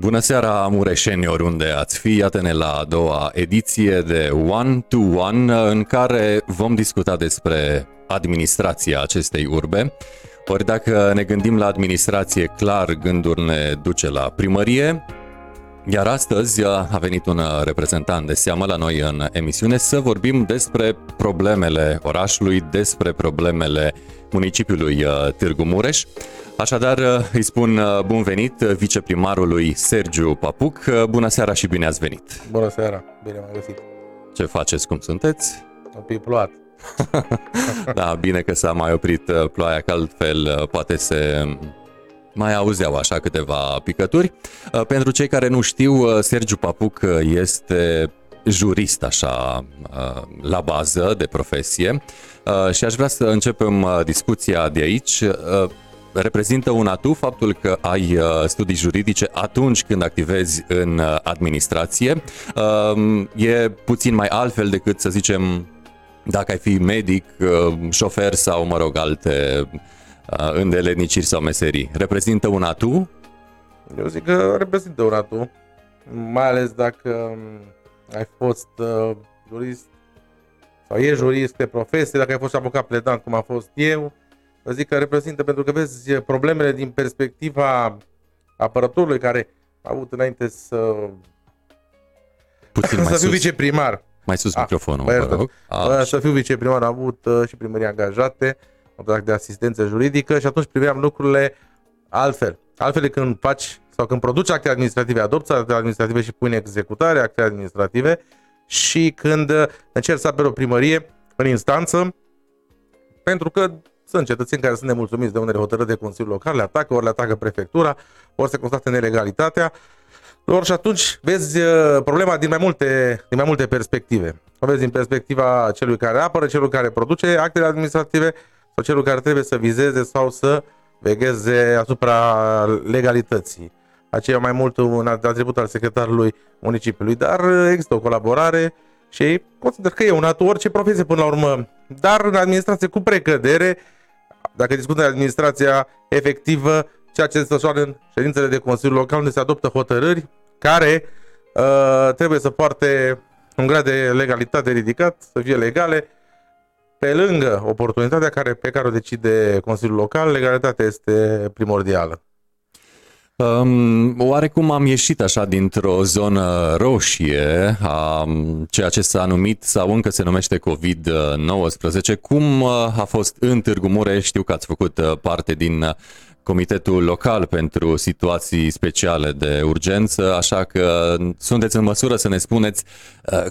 Bună seara, mureșeni, oriunde ați fi. Iată-ne la a doua ediție de One to One, în care vom discuta despre administrația acestei urbe. Ori dacă ne gândim la administrație, clar gândul ne duce la primărie, iar astăzi a venit un reprezentant de seamă la noi în emisiune să vorbim despre problemele orașului, despre problemele municipiului uh, Târgu Mureș. Așadar, uh, îi spun uh, bun venit viceprimarului Sergiu Papuc. Bună seara și bine ați venit! Bună seara, bine m-am găsit! Ce faceți, cum sunteți? Un pic plouat. da, bine că s-a mai oprit ploaia, că altfel poate se mai auzeau așa câteva picături. Pentru cei care nu știu, Sergiu Papuc este jurist așa la bază de profesie și aș vrea să începem discuția de aici reprezintă un atu faptul că ai uh, studii juridice atunci când activezi în uh, administrație. Um, e puțin mai altfel decât, să zicem, dacă ai fi medic, uh, șofer sau, mă rog, alte îndeletniciri sau meserii. Reprezintă un atu? Eu zic că reprezintă un atu, mai ales dacă um, ai fost jurist sau e jurist de profesie, dacă ai fost avocat pledant cum a fost eu, zic că reprezintă, pentru că vezi problemele din perspectiva apărătorului care a avut înainte să Puțin mai să sus. fiu viceprimar. Mai sus a, microfonul, vă rog. A, să fiu viceprimar, am avut uh, și primării angajate, contract de asistență juridică și atunci priveam lucrurile altfel. Altfel de când faci sau când produci acte administrative, adopți acte administrative și pui în executare acte administrative și când uh, încerci să aperi o primărie în instanță, pentru că sunt cetățeni care sunt nemulțumiți de unele hotărâri de Consiliul Local, le atacă, ori le atacă prefectura, ori se constată nelegalitatea. Lor și atunci vezi uh, problema din mai multe, din mai multe perspective. O vezi din perspectiva celui care apără, celui care produce actele administrative sau celui care trebuie să vizeze sau să vegheze asupra legalității. Aceea mai mult un atribut al secretarului municipiului, dar există o colaborare și consider că e un atu orice profesie până la urmă, dar în administrație cu precădere, dacă discutăm de administrația efectivă, ceea ce se desfășoară în ședințele de Consiliu Local, unde se adoptă hotărâri care uh, trebuie să poarte un grad de legalitate ridicat, să fie legale, pe lângă oportunitatea care, pe care o decide Consiliul Local, legalitatea este primordială. Um, oarecum am ieșit așa dintr-o zonă roșie a ceea ce s-a numit sau încă se numește COVID-19. Cum uh, a fost în Târgu Mureș? Știu că ați făcut uh, parte din uh, Comitetul Local pentru Situații Speciale de Urgență, așa că sunteți în măsură să ne spuneți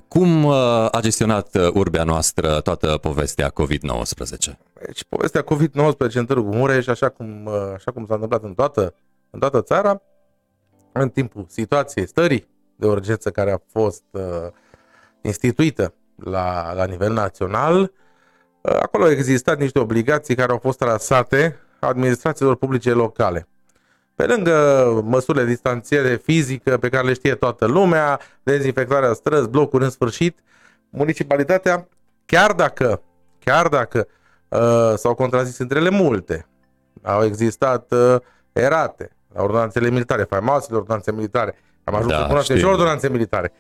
cum a gestionat urbea noastră toată povestea COVID-19. Deci, povestea COVID-19 în Târgu Mureș, așa cum, așa cum s-a întâmplat în toată în toată țara, în timpul situației stării de urgență care a fost uh, instituită la, la nivel național, uh, acolo au existat niște obligații care au fost trasate administrațiilor publice locale. Pe lângă măsurile de distanțiere fizică pe care le știe toată lumea, dezinfectarea străzi, blocuri în sfârșit, municipalitatea, chiar dacă, chiar dacă uh, s-au contrazis între ele multe, au existat uh, erate, la ordonanțele militare, faimoasele ordonanțe militare. Am ajuns da, să cunoaștem și ordonanțe militare.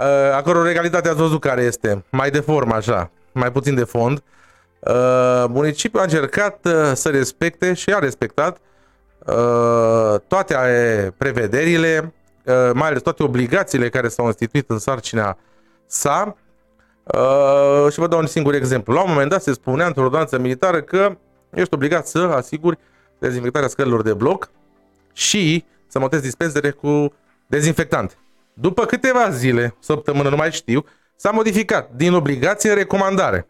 Uh, acolo regalitatea ați văzut care este, mai de formă așa, mai puțin de fond. Uh, municipiul a încercat uh, să respecte și a respectat uh, toate prevederile, uh, mai ales toate obligațiile care s-au instituit în sarcina sa. Uh, și vă dau un singur exemplu. La un moment dat se spunea într-o ordonanță militară că ești obligat să asiguri dezinfectarea scărilor de bloc și să montezi dispensere cu dezinfectant. După câteva zile, săptămână, nu mai știu, s-a modificat din obligație în recomandare.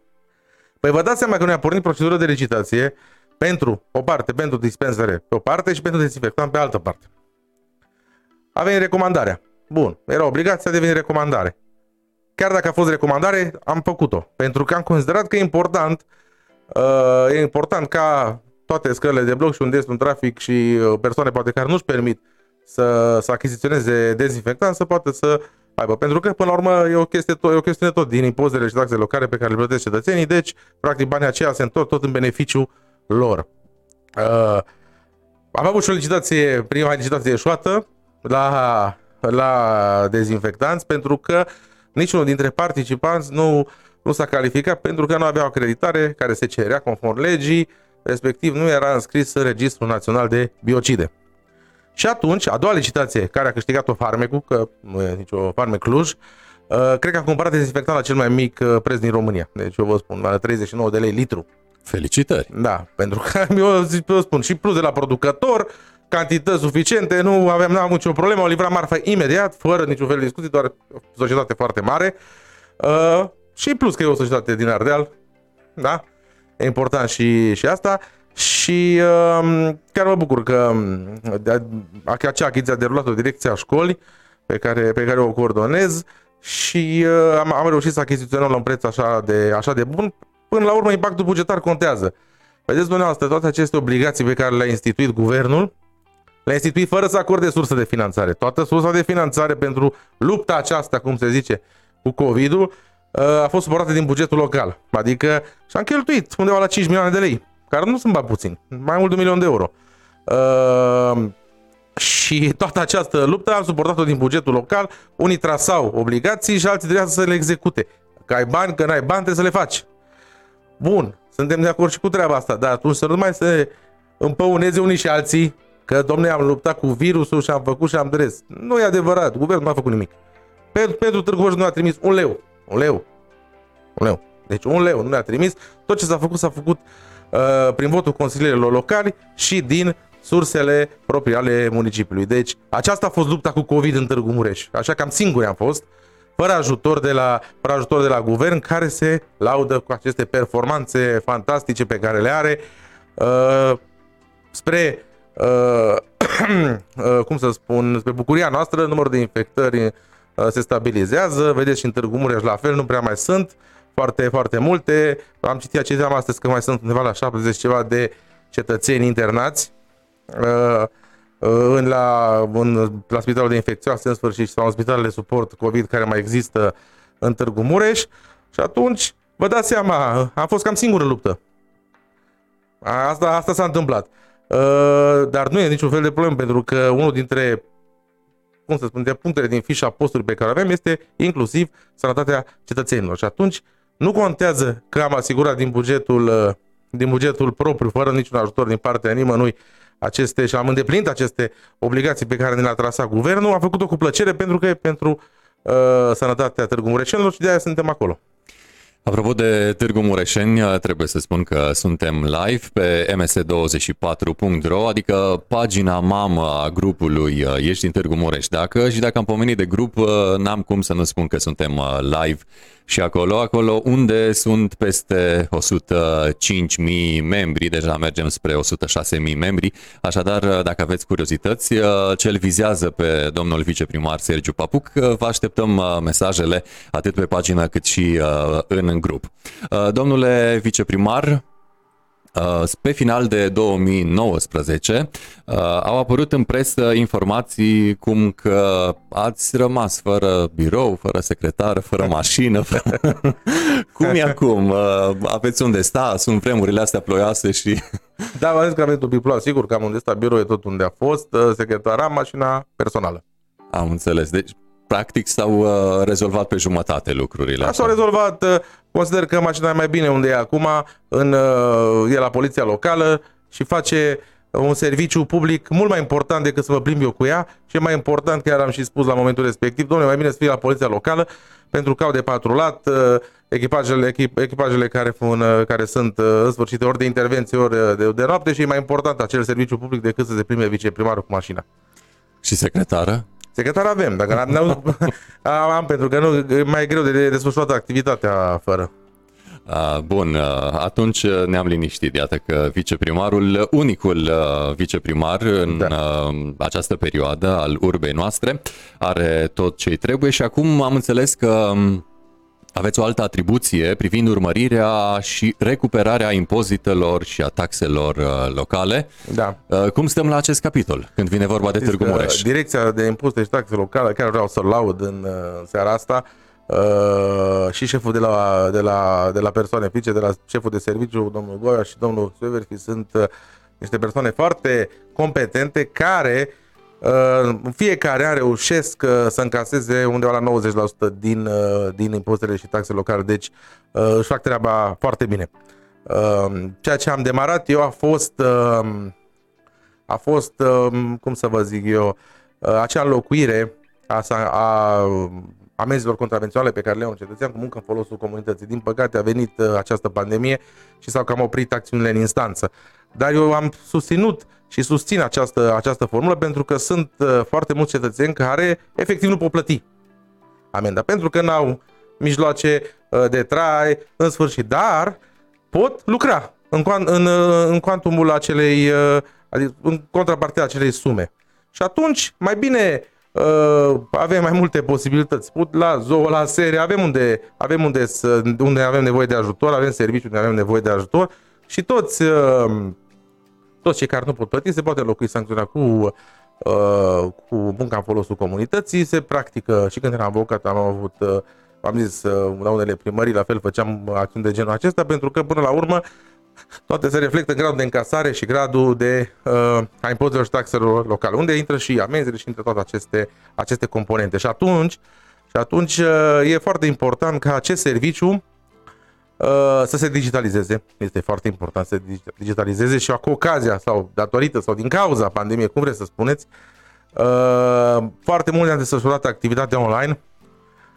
Păi vă dați seama că noi am pornit procedură de licitație pentru o parte, pentru dispensere pe o parte și pentru dezinfectant pe altă parte. A venit recomandarea. Bun, era obligația de venit recomandare. Chiar dacă a fost recomandare, am făcut-o. Pentru că am considerat că e important, uh, e important ca toate scările de bloc și unde este un trafic și uh, persoane poate care nu-și permit să, să achiziționeze dezinfectant să poată să aibă. Pentru că, până la urmă, e o chestie tot, e o chestiune tot din impozitele și taxele locale pe care le plătesc cetățenii, deci, practic, banii aceia se întorc tot în beneficiu lor. Uh, am avut și o licitație, prima licitație eșuată, la, la dezinfectanți pentru că niciunul dintre participanți nu, nu s-a calificat pentru că nu avea o acreditare care se cerea conform legii, respectiv nu era înscris în Registrul Național de Biocide. Și atunci, a doua licitație care a câștigat-o Farmecul, că nu e nicio Farmec Cluj, uh, cred că a cumpărat dezinfectant la cel mai mic uh, preț din România. Deci eu vă spun, la 39 de lei litru. Felicitări! Da, pentru că eu, zic, eu spun și plus de la producător, cantități suficiente, nu aveam n-am nicio problemă, au livrat marfa imediat, fără niciun fel de discuții, doar o societate foarte mare. Uh, și plus că e o societate din Ardeal, da? E important și, și asta. Și uh, chiar mă bucur că um, de, acea achiziție a derulat-o direcția școli pe care, pe care o coordonez și uh, am, am reușit să achiziționăm la un preț așa de, așa de bun. Până la urmă, impactul bugetar contează. Vedeți, dumneavoastră, toate aceste obligații pe care le-a instituit guvernul, le-a instituit fără să acorde sursă de finanțare. Toată sursa de finanțare pentru lupta aceasta, cum se zice, cu COVID-ul, uh, a fost suportată din bugetul local. Adică și-am cheltuit undeva la 5 milioane de lei care nu sunt bani puțini, mai mult de un milion de euro. Uh, și toată această luptă am suportat-o din bugetul local, unii trasau obligații și alții trebuia să le execute. Că ai bani, că n-ai bani, trebuie să le faci. Bun, suntem de acord și cu treaba asta, dar atunci să nu mai se împăuneze unii și alții că, domne, am luptat cu virusul și am făcut și am dres. Nu e adevărat, guvernul nu a făcut nimic. Pentru, pentru Târgu nu a trimis un leu. Un leu. Un leu. Deci un leu nu ne-a trimis. Tot ce s-a făcut, s-a făcut uh, Uh, prin votul consilierilor locali și din sursele proprii ale municipiului. Deci, aceasta a fost lupta cu COVID în Târgu Mureș. Așa că am singuri am fost, fără ajutor de la, fără ajutor de la guvern, care se laudă cu aceste performanțe fantastice pe care le are uh, spre, uh, uh, cum să spun, spre bucuria noastră, numărul de infectări uh, se stabilizează. Vedeți și în Târgu Mureș la fel, nu prea mai sunt. Uh, foarte, foarte multe. Am citit acest astăzi că mai sunt undeva la 70 ceva de cetățeni internați uh, în la, în, la spitalul de infecțioase în sfârșit sau în spitalele de suport COVID care mai există în Târgu Mureș și atunci vă dați seama, am fost cam singură luptă. Asta, asta s-a întâmplat. Uh, dar nu e niciun fel de problemă pentru că unul dintre cum să spun, de punctele din fișa postului pe care avem este inclusiv sănătatea cetățenilor. Și atunci nu contează că am asigurat din bugetul, uh, din bugetul propriu, fără niciun ajutor din partea nimănui, aceste, și am îndeplinit aceste obligații pe care ne le-a trasat guvernul, am făcut-o cu plăcere pentru că e pentru uh, sănătatea Târgu Mureșenilor și de aia suntem acolo. Apropo de Târgu Mureșeni, trebuie să spun că suntem live pe ms24.ro, adică pagina mamă a grupului uh, Ești din Târgu Mureș dacă și dacă am pomenit de grup, uh, n-am cum să nu spun că suntem uh, live și acolo, acolo unde sunt peste 105.000 membri, deja mergem spre 106.000 membri, așadar dacă aveți curiozități, cel vizează pe domnul viceprimar Sergiu Papuc, vă așteptăm mesajele atât pe pagină cât și în grup. Domnule viceprimar, Uh, pe final de 2019 uh, au apărut în presă informații cum că ați rămas fără birou, fără secretar, fără mașină. Fără... cum e acum? Uh, aveți unde sta? Sunt vremurile astea ploioase și... Da, v-am zis că am venit un sigur că am unde sta birou, e tot unde a fost, secretara, mașina personală. Am înțeles. Deci practic s-au uh, rezolvat pe jumătate lucrurile. Da, s-au rezolvat, uh, consider că mașina e mai bine unde e acum, în, uh, e la poliția locală și face un serviciu public mult mai important decât să mă plimb eu cu ea și e mai important, chiar am și spus la momentul respectiv, domnule, mai bine să fie la poliția locală pentru că au de patrulat echipajele, echip, echipajele care, fun, care sunt în sfârșit ori de intervenție, ori de, de noapte și e mai important acel serviciu public decât să se prime viceprimarul cu mașina. Și secretară? Secretar avem, dacă n-am, am, pentru că nu, e mai greu de desfășurat activitatea fără. Bun, atunci ne-am liniștit. Iată că viceprimarul, unicul viceprimar în da. această perioadă al urbei noastre, are tot ce trebuie și acum am înțeles că aveți o altă atribuție privind urmărirea și recuperarea impozitelor și a taxelor uh, locale. Da. Uh, cum stăm la acest capitol când vine vorba de Târgu Mureș? Direcția de impozite și taxe locale, care vreau să-l laud în uh, seara asta, și șeful de la, de la, de la persoane fizice, de la șeful de serviciu, domnul Goia și domnul Severfi, sunt niște persoane foarte competente care în fiecare an reușesc să încaseze undeva la 90% din, din impozitele și taxe locale, deci își fac treaba foarte bine. Ceea ce am demarat eu a fost, a fost cum să vă zic eu, acea înlocuire a, a amenzilor contravenționale pe care le au un cetățean cu muncă în folosul comunității. Din păcate a venit uh, această pandemie și s-au cam oprit acțiunile în instanță. Dar eu am susținut și susțin această, această formulă pentru că sunt uh, foarte mulți cetățeni care efectiv nu pot plăti amenda pentru că n-au mijloace uh, de trai, în sfârșit, dar pot lucra în, în, în cuantumul acelei, adică în contrapartida acelei sume. Și atunci, mai bine Uh, avem mai multe posibilități. Put la zoo, la serie, avem unde, avem unde, să, unde avem nevoie de ajutor, avem serviciu unde avem nevoie de ajutor și toți, uh, toți cei care nu pot plăti se poate locui sancțiunea cu, uh, cu munca în folosul comunității, se practică și când eram avocat am avut, uh, am zis, uh, la unele primării, la fel făceam acțiuni de genul acesta, pentru că până la urmă toate se reflectă în gradul de încasare și gradul de uh, a impozitelor și taxelor locale, unde intră și amenziile și intră toate aceste, aceste componente. Și atunci, și atunci uh, e foarte important ca acest serviciu uh, să se digitalizeze. Este foarte important să se digitalizeze și cu ocazia sau datorită sau din cauza pandemiei, cum vreți să spuneți, uh, foarte mulți am desfășurat activitatea online,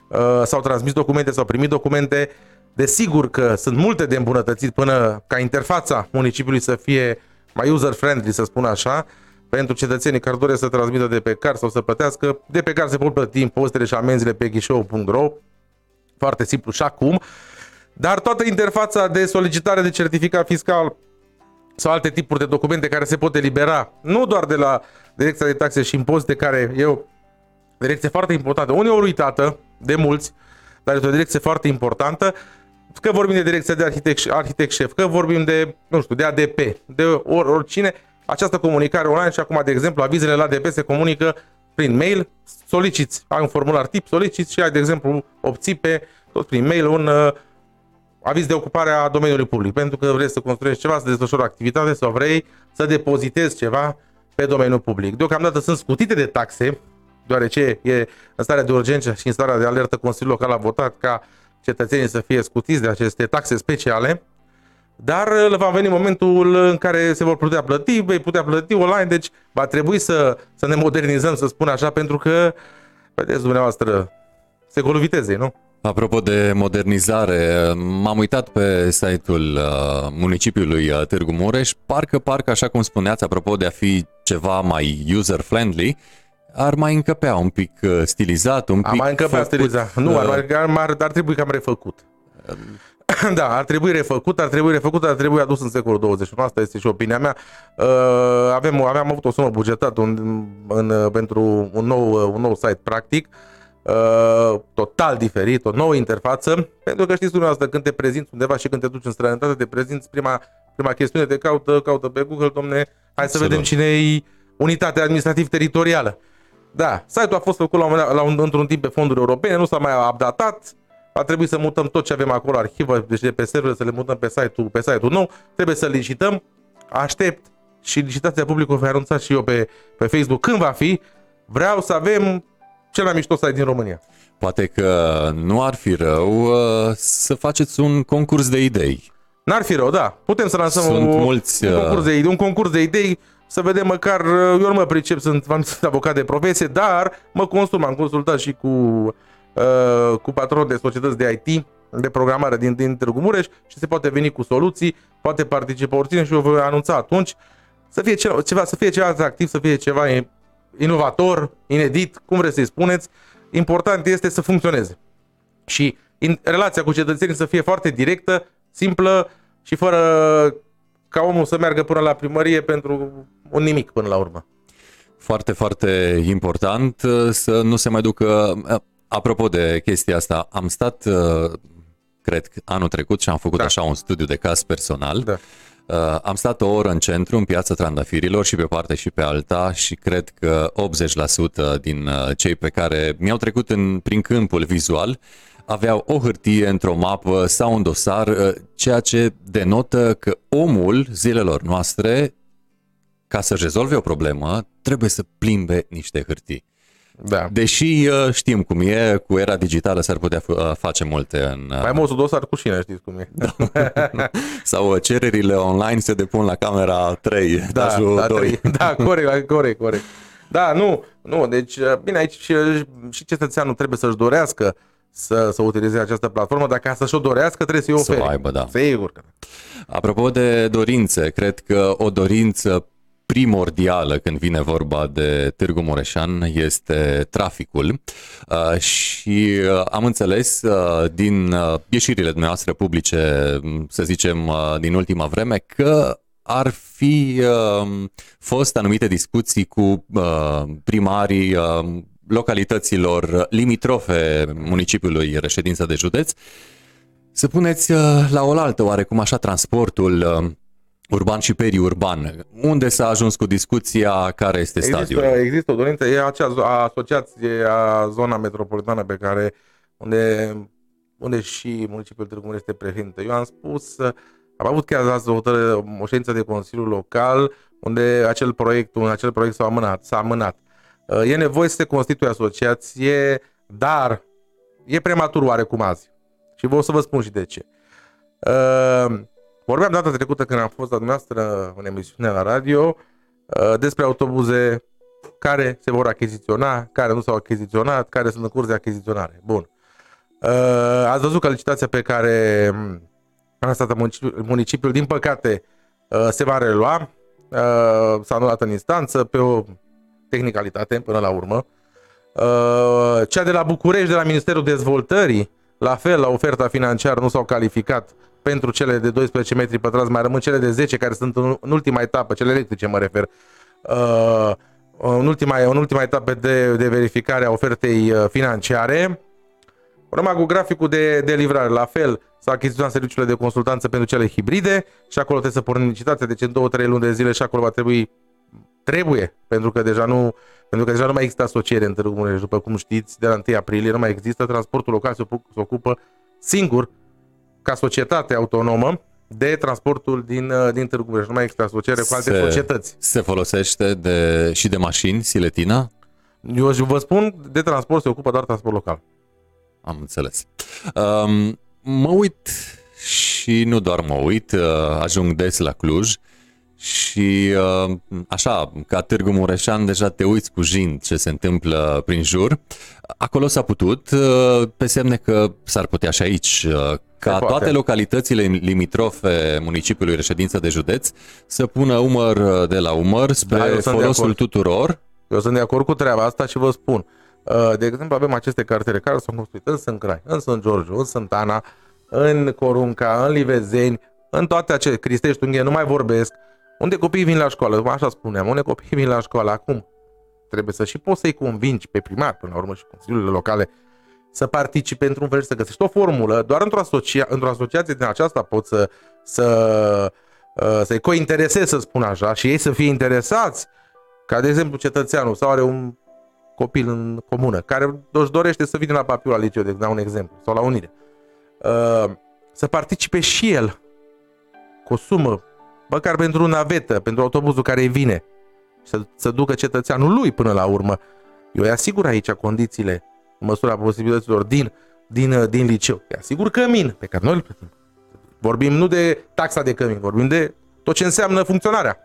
uh, s-au transmis documente, s-au primit documente, Desigur că sunt multe de îmbunătățit până ca interfața municipiului să fie mai user-friendly, să spun așa, pentru cetățenii care doresc să transmită de pe car sau să plătească. De pe car se pot plăti impozitele și amenziile pe ghișou.ro, foarte simplu și acum. Dar toată interfața de solicitare de certificat fiscal sau alte tipuri de documente care se pot elibera, nu doar de la Direcția de Taxe și Impozite, care e o direcție foarte importantă, uneori uitată de mulți, dar este o direcție foarte importantă, că vorbim de direcția de arhitect, arhitect șef, că vorbim de, nu știu, de ADP, de or, oricine, această comunicare online și acum, de exemplu, avizele la ADP se comunică prin mail, soliciți, ai un formular tip, soliciți și ai, de exemplu, obții pe tot prin mail un uh, aviz de ocupare a domeniului public, pentru că vrei să construiești ceva, să desfășori o activitate sau vrei să depozitezi ceva pe domeniul public. Deocamdată sunt scutite de taxe, deoarece e în starea de urgență și în starea de alertă Consiliul Local a votat ca cetățenii să fie scutiți de aceste taxe speciale, dar uh, va veni momentul în care se vor putea plăti, vei putea plăti online, deci va trebui să, să ne modernizăm, să spun așa, pentru că, vedeți dumneavoastră, secolul vitezei, nu? Apropo de modernizare, m-am uitat pe site-ul uh, municipiului uh, Târgu Mureș, parcă, parcă, așa cum spuneați, apropo de a fi ceva mai user-friendly, ar mai încăpea un pic uh, stilizat, un pic Ar mai încăpea făcut, stilizat. Nu, ar, uh, ar, ar, ar trebui cam refăcut. Da, ar trebui refăcut, ar trebui refăcut, ar trebui adus în secolul 21. Asta este și opinia mea. Uh, avem, aveam avut o sumă bugetată în, în, pentru un nou, un nou site practic, total diferit, o nouă interfață, pentru că știți dumneavoastră, când te prezinți undeva și când te duci în străinătate, te prezinți prima, prima chestiune, te caută, caută pe Google, domne, hai Absolut. să vedem cine e unitatea administrativ-teritorială. Da, site-ul a fost făcut la un, la un, într-un timp pe fonduri europene, nu s-a mai updatat, a trebuit să mutăm tot ce avem acolo, arhivă, deci de pe server să le mutăm pe site-ul, pe site-ul nou, trebuie să licităm, aștept și licitația publică o fi anunțat și eu pe, pe Facebook. Când va fi, vreau să avem cel mai mișto site din România. Poate că nu ar fi rău uh, să faceți un concurs de idei. N-ar fi rău, da. Putem să lansăm Sunt o, mulți, un, concurs de idei, un concurs de idei să vedem măcar, uh, eu nu mă pricep, sunt, sunt avocat de profesie, dar mă consum, am consultat și cu, uh, cu patronul de societăți de IT, de programare din, din Târgu Mureș și se poate veni cu soluții, poate participa oricine și eu voi anunța atunci să fie ceva, ceva, să fie ceva atractiv, să fie ceva inovator, inedit, cum vreți să-i spuneți. Important este să funcționeze. Și in, relația cu cetățenii să fie foarte directă, simplă și fără ca omul să meargă până la primărie pentru un nimic până la urmă. Foarte, foarte important uh, să nu se mai ducă... Uh, apropo de chestia asta, am stat, uh, cred, anul trecut și am făcut da. așa un studiu de caz personal. Da. Uh, am stat o oră în centru, în piața Trandafirilor și pe o parte și pe alta și cred că 80% din cei pe care mi-au trecut în, prin câmpul vizual aveau o hârtie într-o mapă sau un dosar, uh, ceea ce denotă că omul zilelor noastre, ca să rezolve o problemă, trebuie să plimbe niște hârtii. Da. Deși uh, știm cum e, cu era digitală s-ar putea f- uh, face multe în... uh, Mai mult un dosar cu șine, știți cum e. Da, Sau uh, cererile online se depun la camera 3, da, etajul da, 2. trei. da corect, corect, corect. Da, nu, nu, deci, bine, aici și, și cetățeanul trebuie să-și dorească să, să utilizeze această platformă, dar ca să-și o dorească trebuie să-i Să o ofere. aibă, da. Sigur că da. Apropo de dorințe, cred că o dorință primordială când vine vorba de Târgu Mureșan este traficul. Uh, și uh, am înțeles uh, din uh, ieșirile dumneavoastră publice, m, să zicem, uh, din ultima vreme, că ar fi uh, fost anumite discuții cu uh, primarii uh, localităților limitrofe municipiului reședință de județ. Să puneți uh, la oaltă oarecum așa transportul uh, urban și periurban. Unde s-a ajuns cu discuția? Care este stadiul? Există, există o dorință, e acea zo- asociație a zona metropolitană pe care, unde, unde și municipiul Târgu Mureș este prezentă. Eu am spus, uh, am avut chiar azi o, hotărâre- o ședință de Consiliu Local, unde acel proiect, un acel proiect s-a amânat. S-a amânat. Uh, E nevoie să se constituie asociație, dar e prematur oarecum azi. Și vă o să vă spun și de ce. Uh, Vorbeam data trecută când am fost la dumneavoastră în emisiune la radio uh, despre autobuze care se vor achiziționa, care nu s-au achiziționat, care sunt în curs de achiziționare. Bun. Uh, Ați văzut că licitația pe care mm, a lansat municipiul, municipiul, din păcate, uh, se va relua. Uh, S-a anulat în instanță pe o tehnicalitate până la urmă. Uh, Cea de la București, de la Ministerul Dezvoltării, la fel, la oferta financiară nu s-au calificat pentru cele de 12 metri pătrați, mai rămân cele de 10 care sunt în, în ultima etapă, cele electrice mă refer, uh, în, ultima, în ultima etapă de, de verificare a ofertei uh, financiare. Urma cu graficul de, de livrare, la fel, s-a achiziționat serviciile de consultanță pentru cele hibride și acolo trebuie să pornim licitația, deci în 2-3 luni de zile și acolo va trebui trebuie, pentru că deja nu, pentru că deja nu mai există asociere în Târgu Mureș, după cum știți, de la 1 aprilie nu mai există, transportul local se ocup- se ocupă singur ca societate autonomă de transportul din, uh, din Târgu Mureș. Nu mai există asociere cu alte Se- societăți. Se folosește de, și de mașini, siletina? Eu vă spun, de transport se ocupă doar transport local. Am înțeles. Um, mă uit și nu doar mă uit, uh, ajung des la Cluj și uh, așa, ca Târgu Mureșan, deja te uiți cu jind ce se întâmplă prin jur. Acolo s-a putut, uh, pe semne că s-ar putea și aici, uh, ca poate. toate localitățile limitrofe municipiului reședință de județ să pună umăr uh, de la umăr spre Da, eu sunt de folosul acord. tuturor. Eu sunt de acord cu treaba asta și vă spun. Uh, De exemplu, avem aceste cartiere care s-au construit în Sâncrai, în Sunt Georgiu, în Sântana, în Corunca, în Livezeni, în toate acele, Cristești, Unghie, nu mai vorbesc, unde copiii vin la școală, așa spuneam, unde copiii vin la școală acum. Trebuie să și poți să-i convingi pe primar, până la urmă și consiliurile locale, să participe într-un fel și să găsești o formulă. Doar într-o, asocia- într-o asociație din aceasta poți să, să, uh, să-i cointeresezi, să spun așa, și ei să fie interesați ca de exemplu cetățeanul sau are un copil în comună care își dorește să vină la papiul la liceu, de dau un exemplu, sau la unire, uh, să participe și el cu o sumă, măcar pentru o navetă, pentru autobuzul care îi vine, și să, să ducă cetățeanul lui până la urmă. Eu îi asigur aici condițiile, în măsura posibilităților din, din, uh, din liceu. Îi asigur cămin, pe care noi îl plătim. Vorbim nu de taxa de cămin, vorbim de tot ce înseamnă funcționarea.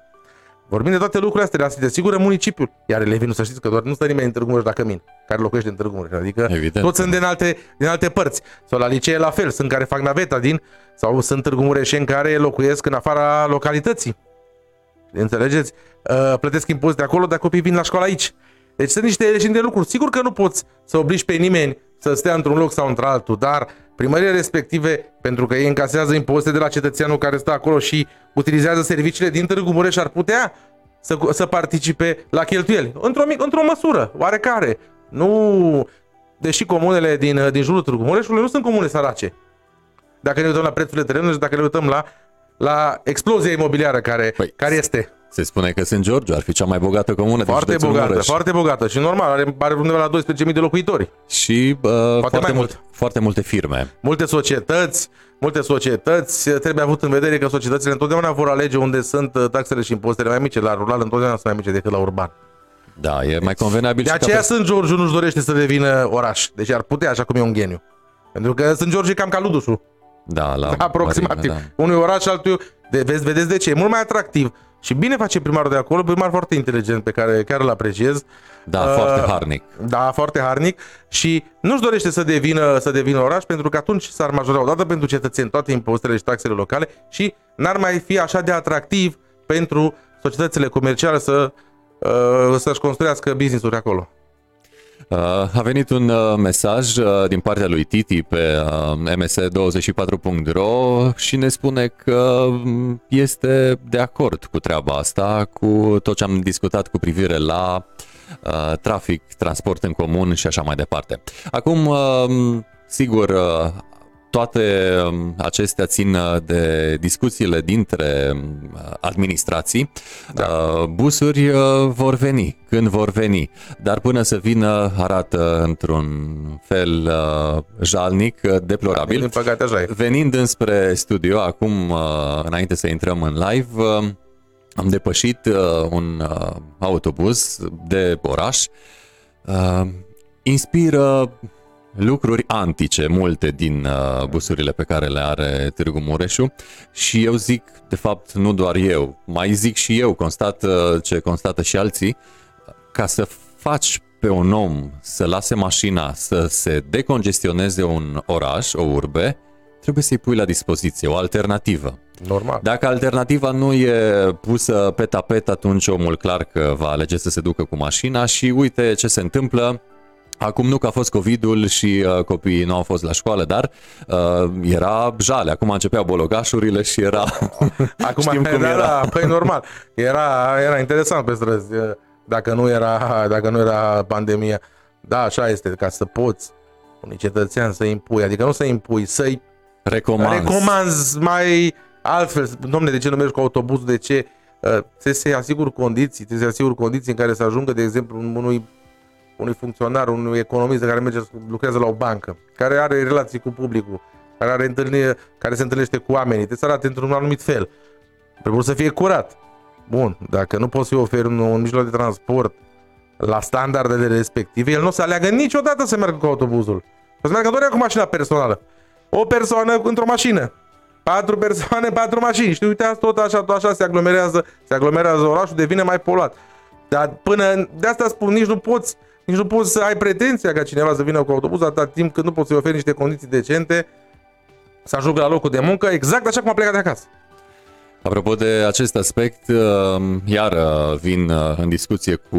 Vorbim de toate lucrurile astea, le asigură municipiul. Iar elevii nu să știți că doar nu stă nimeni în Târgu Mureș la cămin, care locuiește în Târgu Mureș. Adică Evident. toți sunt din alte, din alte părți. Sau la licee la fel, sunt care fac naveta din, sau sunt Târgu Mureșeni care locuiesc în afara localității. Înțelegeți? Uh, plătesc impozite acolo, dar copiii vin la școală aici. Deci sunt niște regim de lucruri. Sigur că nu poți să obligi pe nimeni să stea într-un loc sau într-altul, dar primările respective, pentru că ei încasează impozite de la cetățeanul care stă acolo și utilizează serviciile din Târgu Mureș, ar putea să, să participe la cheltuieli. Într-o, mic, într-o măsură, oarecare. Nu... Deși comunele din, din jurul Târgu Mureșului nu sunt comune sărace. Dacă ne uităm la prețurile terenurilor și dacă ne uităm la, la explozia imobiliară care, Păi, care este. Se spune că Sunt George ar fi cea mai bogată comună Foarte din județul bogată, Mureș. foarte bogată și normal, are, are undeva la 12.000 de locuitori. Și uh, foarte, mai mult, mult. foarte multe firme. Multe societăți, multe societăți, trebuie avut în vedere că societățile întotdeauna vor alege unde sunt uh, taxele și impozitele mai mici, la rural întotdeauna sunt mai mici decât la urban. Da, e mai convenabil De și aceea ca Sunt George nu-și dorește să devină oraș. Deci ar putea, așa cum e un geniu. Pentru că Sunt George e cam ca Ludușul. Da, la Aproximativ. mărime, Unui oraș, altul, de, vezi, vedeți de ce? E mult mai atractiv. Și bine face primarul de acolo, primar foarte inteligent, pe care chiar îl apreciez. Da, da Uh, foarte harnic. Da, foarte harnic și nu-și dorește să devină, să devină oraș pentru că atunci s-ar majora odată pentru cetățeni toate impozitele și taxele locale și n-ar mai fi așa de atractiv pentru societățile comerciale să, uh, să-și construiască business-uri acolo. Uh, A venit un uh, mesaj uh, din partea lui Titi pe uh, ms24.ro și ne spune că mm, este de acord cu treaba asta, cu tot ce am discutat cu privire la uh, trafic, transport în comun și așa mai departe. Acum, uh, sigur, uh, toate um, acestea țin uh, de discuțiile dintre um, administrații. Da. Busuri uh, vor veni când vor veni, dar până să vină arată într-un fel uh, jalnic, deplorabil. Din păcate așa e. Venind înspre studio, acum, înainte să intrăm în live, am depășit un autobuz de oraș. Inspiră lucruri antice, multe din uh, busurile pe care le are Târgu Mureșu și eu zic, de fapt, nu doar eu, mai zic și eu, constat uh, ce constată și alții, ca să faci pe un om să lase mașina să se decongestioneze un oraș, o urbe, trebuie să-i pui la dispoziție o alternativă. Normal. Dacă alternativa nu e pusă pe tapet, atunci omul clar că va alege să se ducă cu mașina și uite ce se întâmplă, Acum nu că a fost COVID-ul și uh, copiii nu au fost la școală, dar uh, era jale. Acum începeau bologașurile și era... Acum Știm cum era. era. Păi normal. Era, era interesant pe străzi. Dacă nu era, dacă nu era pandemia. Da, așa este. Ca să poți unui cetățean să impui. Adică nu să impui, să-i recomanzi, recomanzi mai altfel. Domne, de ce nu mergi cu autobuzul? De ce? Uh, trebuie să-i asigur condiții. Trebuie să-i asigur condiții în care să ajungă, de exemplu, unui unui funcționar, unui economist care merge, lucrează la o bancă, care are relații cu publicul, care, are întâlnire, care se întâlnește cu oamenii, trebuie să arate într-un anumit fel. Trebuie să fie curat. Bun, dacă nu poți să oferi un, un mijloc de transport la standardele respective, el nu o să aleagă niciodată să meargă cu autobuzul. O să meargă doar cu mașina personală. O persoană într-o mașină. Patru persoane, patru mașini. Și uite, tot așa, tot așa se aglomerează, se aglomerează orașul, devine mai poluat. Dar până, de asta spun, nici nu poți nici nu poți să ai pretenția ca cineva să vină cu autobuz atâta timp când nu poți să-i oferi niște condiții decente să ajungă la locul de muncă, exact așa cum a plecat de acasă. Apropo de acest aspect, uh, iar vin uh, în discuție cu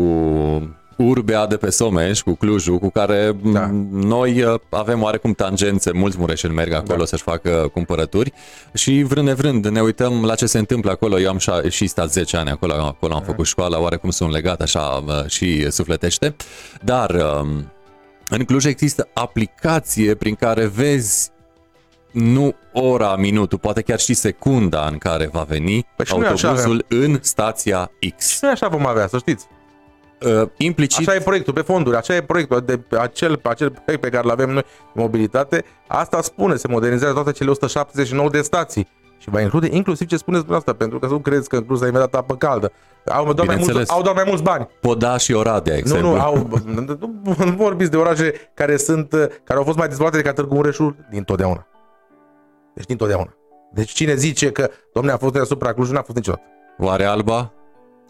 urbea de pe Someș, cu Clujul, cu care da. noi uh, avem oarecum tangențe, mulți mureșeni merg acolo da. să-și facă cumpărături și vrând nevrând ne uităm la ce se întâmplă acolo. Eu am și stat 10 ani acolo, acolo am da. făcut școala, oarecum sunt legat așa uh, și sufletește, dar um, în Cluj există aplicație prin care vezi nu ora, minutul, poate chiar și secunda în care va veni păi autobuzul în stația X. Și noi așa vom avea, să știți uh, implicit... Așa e proiectul pe fonduri, așa e proiectul, de acel, acel proiect pe care îl avem noi, mobilitate, asta spune, se modernizează toate cele 179 de stații. Și va include inclusiv ce spuneți dumneavoastră, pentru că să nu credeți că inclus imediat apă caldă. Au doar, mai mulți, au doar mai mulți bani. Poda și Oradea, exemplu. Nu, nu, au, nu vorbiți de orașe care sunt, care au fost mai dezvoltate ca Târgu Mureșul din totdeauna. Deci din totdeauna. Deci cine zice că, domne, a fost deasupra Clujului, n-a fost niciodată. Oare Alba?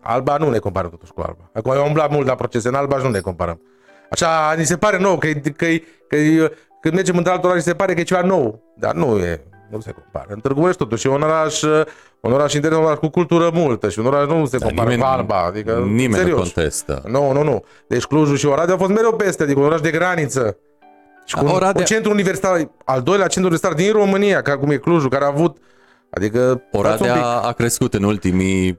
Alba nu ne comparăm totuși cu Alba. Acum eu am umblat mult la procese în Alba și nu ne comparăm. Așa, ni se pare nou că, că, că, că când mergem într-alt oraș, se pare că e ceva nou. Dar nu e, nu se compară. În Târgu Mureș totuși e un oraș, un oraș intern, un oraș cu cultură multă și un oraș nu se compară nimeni, cu Alba. Adică, nimeni serios. nu contestă. Nu, nu, nu. Deci Clujul și Oradea au fost mereu peste, adică un oraș de graniță. Și cu Oradea... un centru universitar, al doilea centru universitar din România, ca cum e Clujul, care a avut Adică Oradea a crescut în ultimii 7-8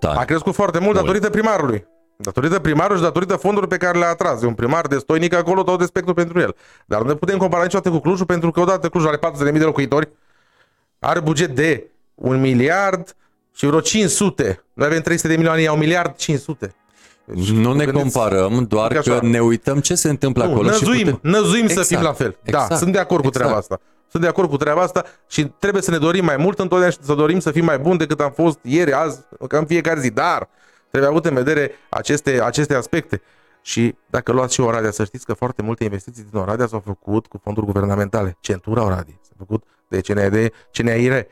ani. A crescut foarte mult, mult. datorită primarului. Datorită primarului și datorită fondurilor pe care le-a atras. E un primar de stoinic acolo, tot respectul pentru el. Dar nu ne putem compara niciodată cu Clujul, pentru că odată Clujul are 400.000 de locuitori, are buget de un miliard și vreo 500. Noi avem 300 de milioane, ei au un miliard 500. Deci, nu ne comparăm, doar că ne uităm ce se întâmplă nu, acolo. Năzuim, și putem... năzuim exact, să fim la fel. Da, exact, da, sunt de acord exact. cu treaba asta. Sunt de acord cu treaba asta și trebuie să ne dorim mai mult întotdeauna și să dorim să fim mai buni decât am fost ieri, azi, ca în fiecare zi. Dar Trebuie avut în vedere aceste, aceste aspecte. Și dacă luați și Oradea, să știți că foarte multe investiții din Oradea s-au făcut cu fonduri guvernamentale. Centura Oradei s-a făcut de CNAD, CNAIR,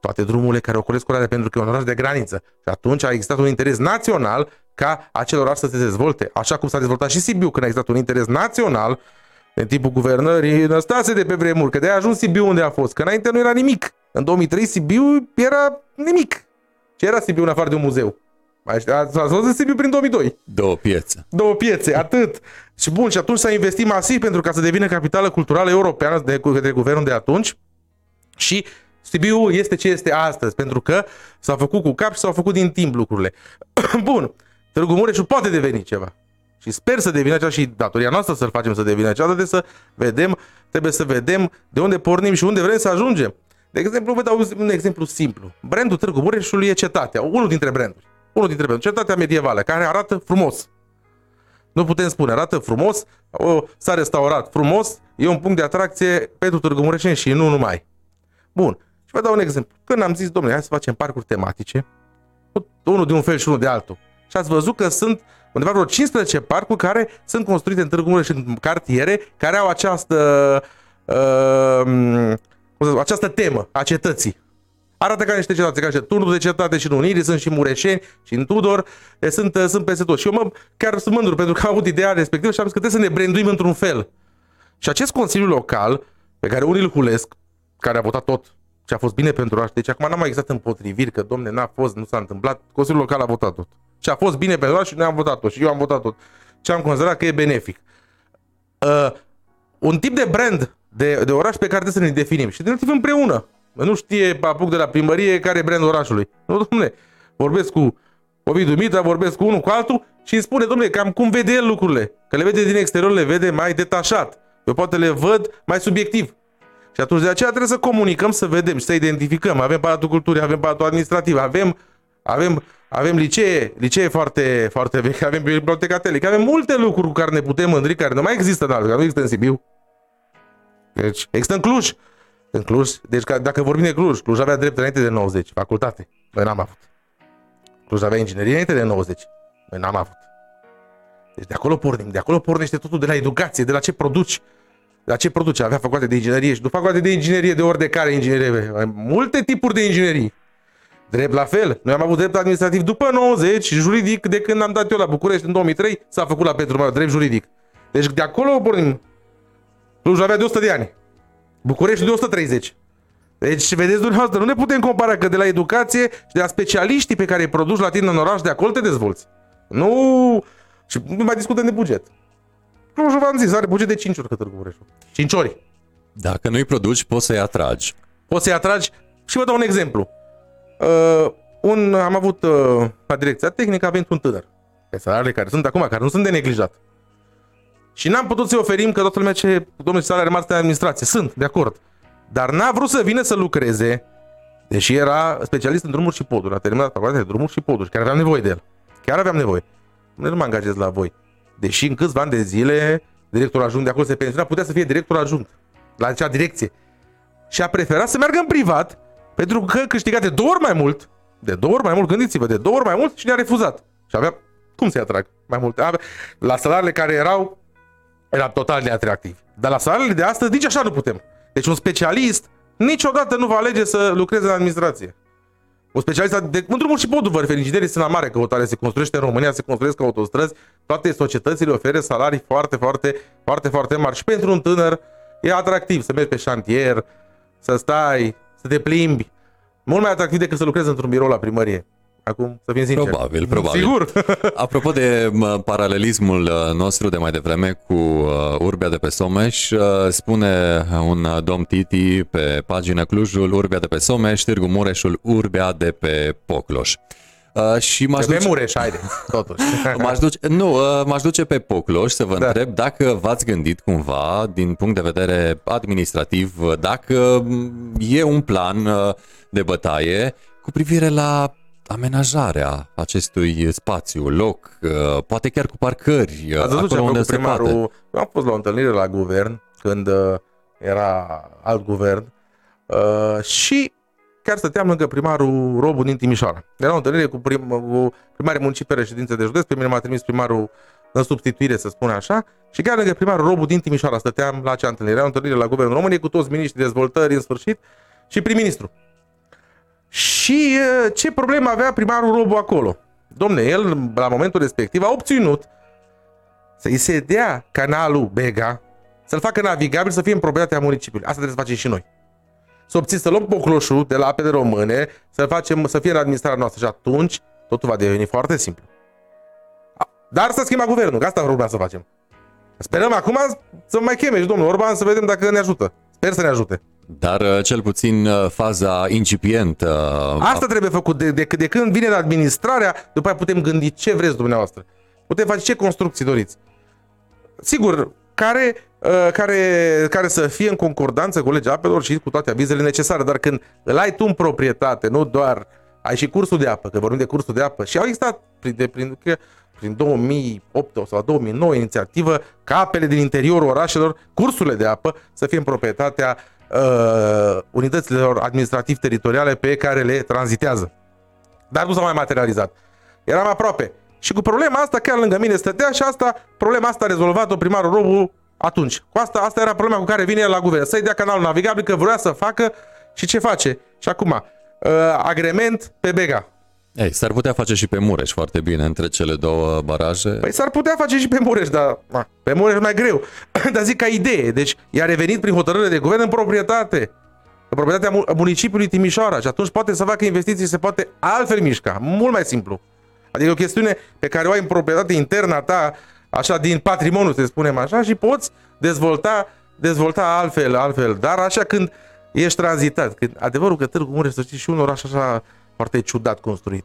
toate drumurile care ocolesc Oradea pentru că e un oraș de graniță. Și atunci a existat un interes național ca acel oraș să se dezvolte. Așa cum s-a dezvoltat și Sibiu când a existat un interes național în timpul guvernării Năstase de pe vremuri, că de a ajuns Sibiu unde a fost, că înainte nu era nimic. În 2003 Sibiu era nimic. Ce era Sibiu în afară de un muzeu? Ați văzut Sibiu prin 2002. Două piețe. Două piețe, atât. Și bun, și atunci s-a investit masiv pentru ca să devină capitală culturală europeană de către guvernul de atunci. Și Sibiu este ce este astăzi, pentru că s-a făcut cu cap și s-au făcut din timp lucrurile. Bun, Târgu Mureșu poate deveni ceva. Și sper să devină cea și datoria noastră să-l facem să devină cea, de să vedem, trebuie să vedem de unde pornim și unde vrem să ajungem. De exemplu, vă dau un exemplu simplu. Brandul Târgu Mureșului e Cetatea, unul dintre branduri. Unul dintre branduri, Cetatea medievală, care arată frumos. Nu putem spune, arată frumos, o, s-a restaurat frumos, e un punct de atracție pentru Târgu Mureșeni și nu numai. Bun, și vă dau un exemplu. Când am zis, domnule, hai să facem parcuri tematice, unul de un fel și unul de altul. Și ați văzut că sunt undeva vreo 15 parcuri care sunt construite în Târgu Mureș, în cartiere, care au această, uh, această temă a cetății. Arată ca niște cetate, ca niște turnuri de cetate și în Unirii, sunt și Mureșeni și în Tudor, sunt, sunt peste tot. Și eu mă, chiar sunt mândru pentru că am avut ideea respectivă și am zis că trebuie să ne branduim într-un fel. Și acest Consiliu Local, pe care unii îl hulesc, care a votat tot ce a fost bine pentru oraș, deci acum n-a mai existat împotriviri, că domne, n-a fost, nu s-a întâmplat, Consiliul Local a votat tot. Ce a fost bine pentru oraș și noi am votat tot și eu am votat tot. Ce am considerat că e benefic. Uh, un tip de brand de, de oraș pe care trebuie să ne definim și ne împreună. Nu știe apuc de la primărie care e brandul orașului. Nu, domne, vorbesc cu Ovidiu Mitra, vorbesc cu unul, cu altul și îmi spune, domnule, cam cum vede el lucrurile. Că le vede din exterior, le vede mai detașat. Eu poate le văd mai subiectiv. Și atunci de aceea trebuie să comunicăm, să vedem și să identificăm. Avem Palatul Culturii, avem Palatul Administrativ, avem, avem, avem licee, licee foarte, foarte vechi, avem biblioteca telică, avem multe lucruri cu care ne putem mândri, care nu mai există în altă, care nu există în Sibiu. Deci, există în Cluj. În Cluj, deci dacă vorbim de Cluj, Cluj avea drept înainte de 90, facultate. Noi n-am avut. Cluj avea inginerie înainte de 90. Noi n-am avut. Deci de acolo pornim, de acolo pornește totul de la educație, de la ce produci, la ce produce? Avea facultate de inginerie și nu facultate de inginerie de ori de care inginerie. Multe tipuri de inginerii. Drept la fel. Noi am avut drept administrativ după 90 și juridic de când am dat eu la București în 2003 s-a făcut la Petru Mare, drept juridic. Deci de acolo pornim. Cluj avea de 100 de ani. București de 130. Deci, vedeți dumneavoastră, nu ne putem compara că de la educație și de la specialiștii pe care îi produci la tine în oraș, de acolo te dezvolți. Nu... Și nu mai discutăm de buget. Clujul, v-am zis, are buget de 5 ori cât Târgu Mureșul. 5 ori. Dacă nu-i produci, poți să-i atragi. Poți să-i atragi și vă dau un exemplu. Uh, un, am avut uh, la direcția tehnică, avem un tânăr. Pe salariile care sunt acum, care nu sunt de neglijat. Și n-am putut să-i oferim că toată lumea ce, domnule, salarii marți de administrație. Sunt, de acord. Dar n-a vrut să vină să lucreze, deși era specialist în drumuri și poduri. A terminat facultatea de drumuri și poduri, chiar aveam nevoie de el. Chiar aveam nevoie. Nu mă angajez la voi. Deși în câțiva ani de zile, directorul adjunct de acolo se pensiona, putea să fie director adjunct la acea direcție. Și a preferat să meargă în privat, pentru că câștiga de două ori mai mult, de două ori mai mult, gândiți-vă, de două ori mai mult și ne-a refuzat. Și avea, cum să-i atrag mai multe? La salariile care erau, era total neatractiv. Dar la salariile de astăzi, nici așa nu putem. Deci un specialist niciodată nu va alege să lucreze în administrație. Un specialist de în drumuri și podul vă referi, inginerii sunt la mare căutare, se construiește în România, se construiesc autostrăzi, toate societățile oferă salarii foarte, foarte, foarte, foarte mari. Și pentru un tânăr e atractiv să mergi pe șantier, să stai, să te plimbi. Mult mai atractiv decât să lucrezi într-un birou la primărie. Acum, să fim sinceri. Probabil, probabil. Sigur. Apropo de paralelismul uh, nostru de mai devreme cu uh, Urbea de pe Someș, uh, spune un domn Titi pe pagina Clujul, Urbea de pe Someș, Târgu Mureșul, Urbea de pe Pocloș. Uh, și m-aș duce... Mureș, haide, totuși. m-aș duce, nu, uh, m-aș duce pe Pocloș să vă da. întreb dacă v-ați gândit cumva, din punct de vedere administrativ, dacă e un plan de bătaie cu privire la amenajarea acestui spațiu, loc, uh, poate chiar cu parcări, Ați văzut acolo unde se primarul, poate. Eu am fost la o întâlnire la guvern, când uh, era alt guvern, uh, și chiar stăteam lângă primarul Robu din Timișoara. Era o întâlnire cu, prim, cu primarii municipi reședințe de județ, pe mine m-a trimis primarul în substituire, să spun așa, și chiar lângă primarul Robu din Timișoara stăteam la acea întâlnire. Era o întâlnire la Guvernul României cu toți miniștrii dezvoltări în sfârșit și prim-ministru. Și ce problemă avea primarul Robu acolo? Domne, el la momentul respectiv a obținut să-i se dea canalul Bega, să-l facă navigabil, să fie în proprietatea municipiului. Asta trebuie să facem și noi. Să obțin, să luăm pocloșul de la apele române, să facem, să fie în administrarea noastră și atunci totul va deveni foarte simplu. Dar să schimba guvernul, că asta vreau să facem. Sperăm acum să mai cheme și domnul Orban să vedem dacă ne ajută. Sper să ne ajute. Dar uh, cel puțin uh, faza incipientă... Asta trebuie făcut. De, de, de când vine administrarea, după aia putem gândi ce vreți dumneavoastră. Putem face ce construcții doriți. Sigur, care, uh, care, care să fie în concordanță cu legea apelor și cu toate avizele necesare. Dar când îl ai tu în proprietate, nu doar ai și cursul de apă, că vorbim de cursul de apă, și au existat prin, de, prin, prin 2008 sau 2009 inițiativă ca apele din interiorul orașelor, cursurile de apă, să fie în proprietatea uh, unităților administrativ-teritoriale pe care le tranzitează. Dar nu s-a mai materializat. Eram aproape. Și cu problema asta, chiar lângă mine stătea și asta, problema asta a rezolvat-o primarul Robu atunci. Cu asta, asta era problema cu care vine la guvern. Să-i dea canalul navigabil, că vrea să facă și ce face. Și acum, uh, agrement pe Bega. Ei, s-ar putea face și pe Mureș foarte bine între cele două baraje. Păi s-ar putea face și pe Mureș, dar na, pe Mureș mai greu. dar zic ca idee. Deci i-a revenit prin hotărâre de guvern în proprietate. În proprietatea municipiului Timișoara și atunci poate să facă investiții, se poate altfel mișca. Mult mai simplu. Adică o chestiune pe care o ai în proprietate interna ta, așa din patrimoniu, să spunem așa, și poți dezvolta, dezvolta altfel, altfel. Dar așa când ești tranzitat, când adevărul că Târgu Mureș, să știi, și un oraș așa foarte ciudat construit.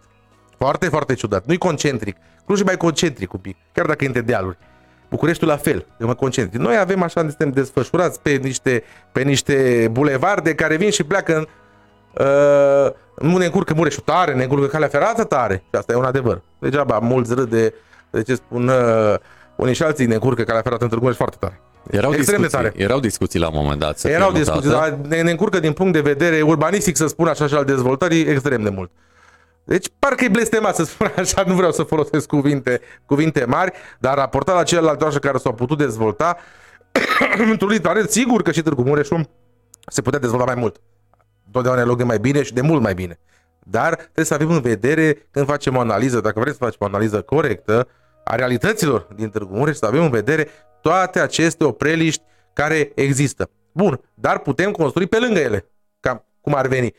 Foarte, foarte ciudat. Nu-i concentric. Cluj e mai concentric un pic, chiar dacă e între dealuri. Bucureștiul la fel, e mai concentric. Noi avem așa, suntem desfășurați pe niște, pe niște bulevarde care vin și pleacă în, uh, nu ne încurcă Mureșul tare, ne încurcă calea ferată tare. Și asta e un adevăr. Degeaba mulți râd de, de ce spun uh, unii și alții ne încurcă calea ferată în Târgu Mureș foarte tare. Erau discuții, tare. erau discuții la un moment dat. Să erau discuții, dar ne, ne încurcă din punct de vedere urbanistic, să spun așa, și al dezvoltării, extrem de mult. Deci parcă e blestemat să spun așa, nu vreau să folosesc cuvinte, cuvinte mari, dar raportat la celelalte orașe care s-au putut dezvolta, într-un litoral, sigur că și Târgu Mureșul se putea dezvolta mai mult. Totdeauna e loc de mai bine și de mult mai bine. Dar trebuie să avem în vedere când facem o analiză, dacă vrem să facem o analiză corectă a realităților din Târgu Mureș, să avem în vedere toate aceste opreliști care există. Bun, dar putem construi pe lângă ele, cam cum ar veni.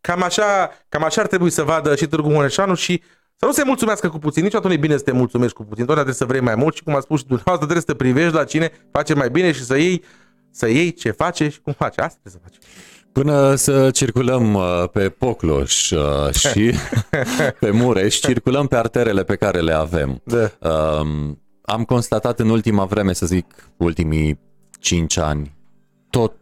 Cam așa, cam așa ar trebui să vadă și Târgu Mureșanu și să nu se mulțumească cu puțin. Niciodată nu e bine să te mulțumești cu puțin. Totdeauna trebuie să vrei mai mult și cum a spus și dumneavoastră, trebuie să te privești la cine face mai bine și să iei, să iei ce face și cum face. Asta trebuie să faci. Până să circulăm uh, pe Pocloș uh, și pe Mureș, circulăm pe arterele pe care le avem. Da. Um, am constatat în ultima vreme, să zic, ultimii 5 ani, tot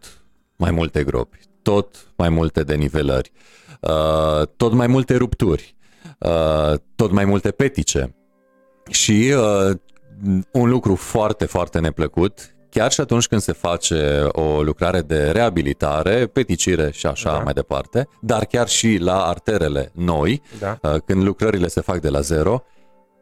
mai multe gropi, tot mai multe denivelări, uh, tot mai multe rupturi, tot mai multe petice. Și un lucru foarte, foarte neplăcut chiar și atunci când se face o lucrare de reabilitare, peticire și așa da. mai departe, dar chiar și la arterele noi, da. Uh, când lucrările se fac de la zero,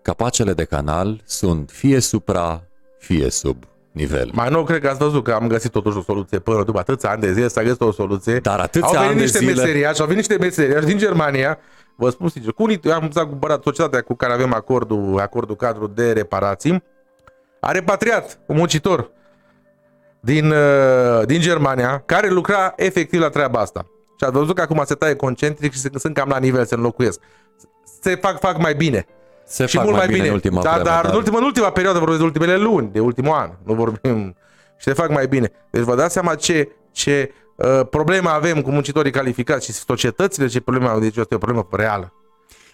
capacele de canal sunt fie supra, fie sub nivel. Mai nou cred că ați văzut că am găsit totuși o soluție până după atâția ani de zile s-a găsit o soluție. Dar atâția au venit ani niște de zile... meseriași, au venit niște meseriași din Germania, vă spun sincer, cu unii, am cumpărat societatea cu care avem acordul, acordul cadru de reparații, a repatriat un muncitor din, uh, din Germania care lucra efectiv la treaba asta. Și ați văzut că acum se taie concentric și sunt cam la nivel, se înlocuiesc. Se fac, fac mai bine. Se și fac mult mai bine, bine. în ultima da, vreme, dar, dar în ultima, în ultima perioadă vorbim de ultimele luni, de ultimul an, nu vorbim și se fac mai bine. Deci vă dați seama ce, ce uh, probleme avem cu muncitorii calificați și societățile, ce probleme au. Deci este o problemă reală.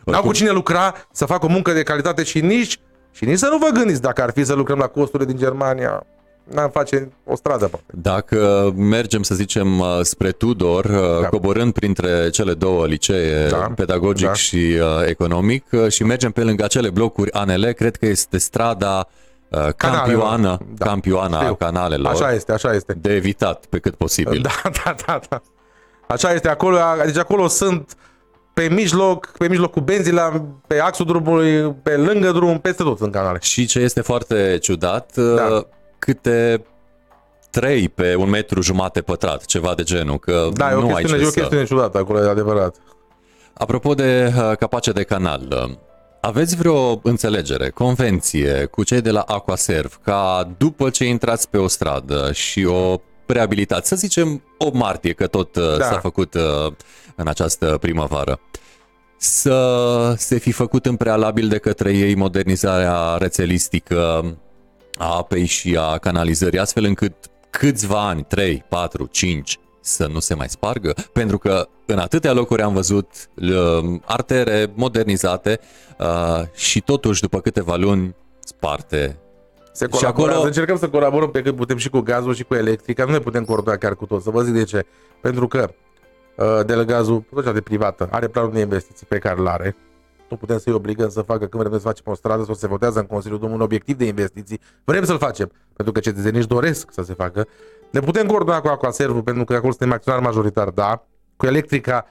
N-au cu cine lucra să facă o muncă de calitate și nici, și nici să nu vă gândiți dacă ar fi să lucrăm la costurile din Germania n-am face o stradă. Poate. Dacă mergem, să zicem, uh, spre Tudor, uh, da. coborând printre cele două licee, da. pedagogic da. și uh, economic, și mergem pe lângă acele blocuri ANL, cred că este strada campioană, da. campioană a canalelor. Așa este, așa este. De evitat pe cât posibil. Da, da, da, da. Așa este acolo, deci acolo sunt pe mijloc, pe mijlocul benzii, la, pe axul drumului, pe lângă drum, peste tot în canale. Și ce este foarte ciudat, da. Câte 3 pe un metru jumate pătrat, ceva de genul, că da, nu e o chestiune, ai e ce o chestiune să... ciudată acolo, e adevărat. Apropo de uh, capace de canal, uh, aveți vreo înțelegere, convenție cu cei de la Aquaserv ca după ce intrați pe o stradă și o reabilitați, să zicem o martie, că tot uh, da. s-a făcut uh, în această primăvară, să se fi făcut în prealabil de către ei modernizarea rețelistică a apei și a canalizării, astfel încât câțiva ani, 3, 4, 5, să nu se mai spargă? Pentru că în atâtea locuri am văzut uh, artere modernizate uh, și totuși după câteva luni sparte. Se și acolo încercăm să colaborăm pe cât putem și cu gazul și cu electrica, nu ne putem coordona chiar cu tot. Să vă zic de ce. Pentru că uh, delegazul, de privată, are planul de investiții pe care îl are, nu putem să-i obligăm să facă când vrem să facem o stradă sau se votează în Consiliul Domnului un obiectiv de investiții. Vrem să-l facem, pentru că cetățenii își doresc să se facă. Ne putem coordona cu Aquaservul, pentru că acolo suntem acționar majoritar, da. Cu electrica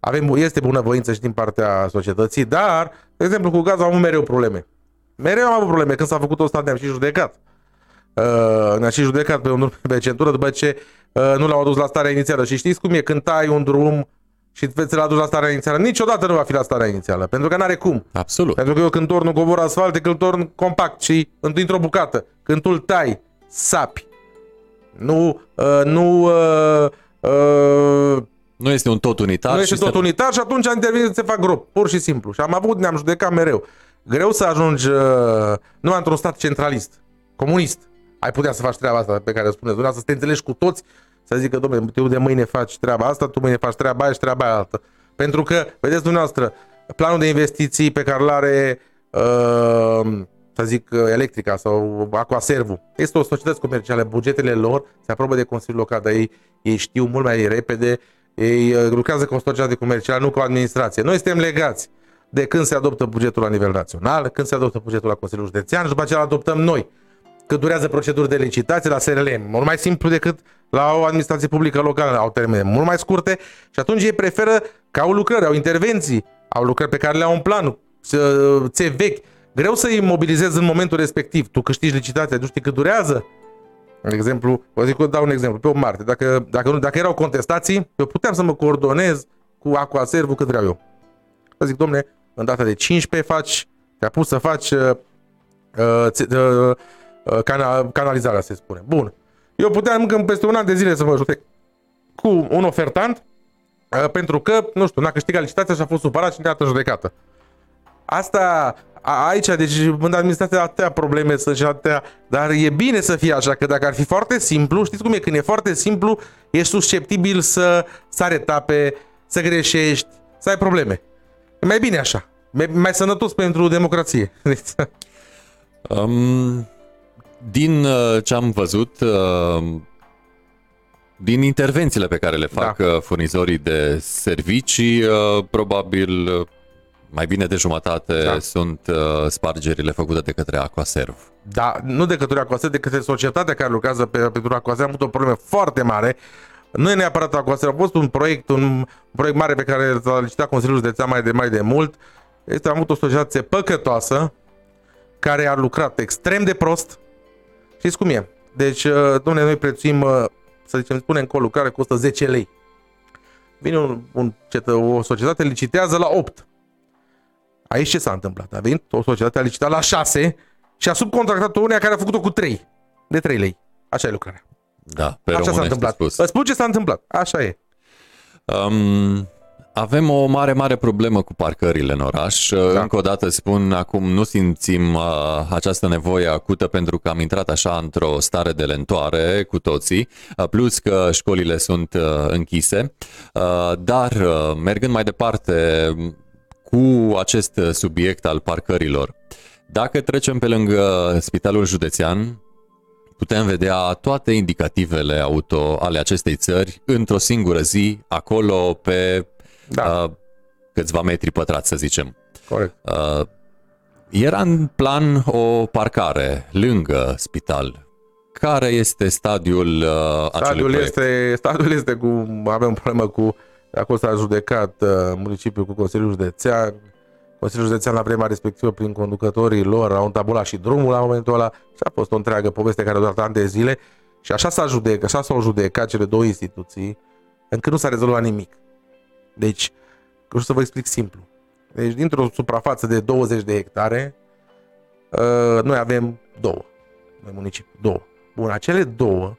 avem, este bunăvoință și din partea societății, dar, de exemplu, cu gazul am avut mereu probleme. Mereu am avut probleme. Când s-a făcut o stradă, am și judecat. Uh, ne-a și judecat pe un drum pe centură după ce uh, nu l-au adus la starea inițială. Și știți cum e? Când tai un drum și veți l-a la starea inițială, niciodată nu va fi la starea inițială, pentru că n-are cum. Absolut. Pentru că eu când torn un covor asfalt, când torn compact și într-o bucată, când tu îl tai, sapi. Nu, uh, nu, uh, uh, nu este un tot unitar. Nu este tot unitar și atunci intervine să se fac grob, pur și simplu. Și am avut, ne-am judecat mereu. Greu să ajungi uh, numai într-un stat centralist, comunist. Ai putea să faci treaba asta pe care o spuneți dumneavoastră, să te înțelegi cu toți să zică, domnule, tu de mâine faci treaba asta, tu mâine faci treaba aia și treaba aia altă. Pentru că, vedeți dumneavoastră, planul de investiții pe care îl are, uh, să zic, Electrica sau Aquaservu, este o societate comercială, bugetele lor se aprobă de Consiliul Local, dar ei, ei știu mult mai repede, ei uh, lucrează cu o societate comercială, nu cu o administrație. Noi suntem legați de când se adoptă bugetul la nivel național, când se adoptă bugetul la Consiliul Județean și după aceea adoptăm noi cât durează proceduri de licitație la SRL, mult mai simplu decât la o administrație publică locală, au termene mult mai scurte și atunci ei preferă că au lucrări, au intervenții, au lucrări pe care le au în plan, ți vechi. Greu să îi mobilizezi în momentul respectiv. Tu câștigi licitația, nu știi cât durează? De exemplu, vă zic, dau un exemplu, pe o Marte. Dacă, dacă, nu, dacă erau contestații, eu puteam să mă coordonez cu Aquaservul cât vreau eu. Vă zic, domne, în data de 15 faci, te-a pus să faci uh, uh, Uh, cana- canalizarea, se spune. Bun. Eu puteam încă peste un an de zile să mă judec cu un ofertant uh, pentru că, nu știu, n-a câștigat licitația și a fost supărat și ne-a judecată. Asta aici, deci în administrație atâtea probleme sunt și atâtea, dar e bine să fie așa, că dacă ar fi foarte simplu, știți cum e, când e foarte simplu, ești susceptibil să sare etape, să greșești, să ai probleme. E mai bine așa, mai, mai sănătos pentru democrație. um, din uh, ce am văzut, uh, din intervențiile pe care le fac da. Uh, furnizorii de servicii, probabil mai bine de jumătate da. sunt spargerile făcute de către Aquaserv. Da, nu de către Aquaserv, de către societatea care lucrează pe, pentru Aquaserv. Am avut o problemă foarte mare. Nu e neapărat Aquaserv, a fost un proiect, un proiect mare pe care l-a licitat Consiliul Județean mai de mai de mult. Este am avut o societate păcătoasă care a lucrat extrem de prost, Știți cum e? Deci, uh, domnule, noi prețuim, uh, să zicem, spunem că o lucrare costă 10 lei. Vine un, un, o societate, licitează la 8. Aici ce s-a întâmplat? A venit o societate, a licitat la 6 și a subcontractat-o uneia care a făcut-o cu 3. De 3 lei. Așa e lucrarea. Da, pe Așa s-a întâmplat. Spus. Vă spun ce s-a întâmplat. Așa e. Um, avem o mare, mare problemă cu parcările în oraș. Da. Încă o dată spun, acum nu simțim uh, această nevoie acută pentru că am intrat așa într-o stare de lentoare cu toții, uh, plus că școlile sunt uh, închise. Uh, dar, uh, mergând mai departe cu acest subiect al parcărilor, dacă trecem pe lângă Spitalul Județean, putem vedea toate indicativele auto ale acestei țări într-o singură zi, acolo pe da. uh, câțiva metri pătrați, să zicem. Corect. Uh, era în plan o parcare lângă spital. care este stadiul uh, acelui Stadiul proiect? este, stadiul este cu, avem o problemă cu, acolo s-a judecat uh, municipiul cu Consiliul Județean, Consiliul Județean la vremea respectivă prin conducătorii lor au întabulat și drumul la momentul ăla și a fost o întreagă poveste care a durat ani de zile și așa s-a judecat, așa s-au judecat cele două instituții încât nu s-a rezolvat nimic. Deci, o să vă explic simplu. Deci, dintr-o suprafață de 20 de hectare, uh, noi avem două. Noi municipiu, două. Bun, acele două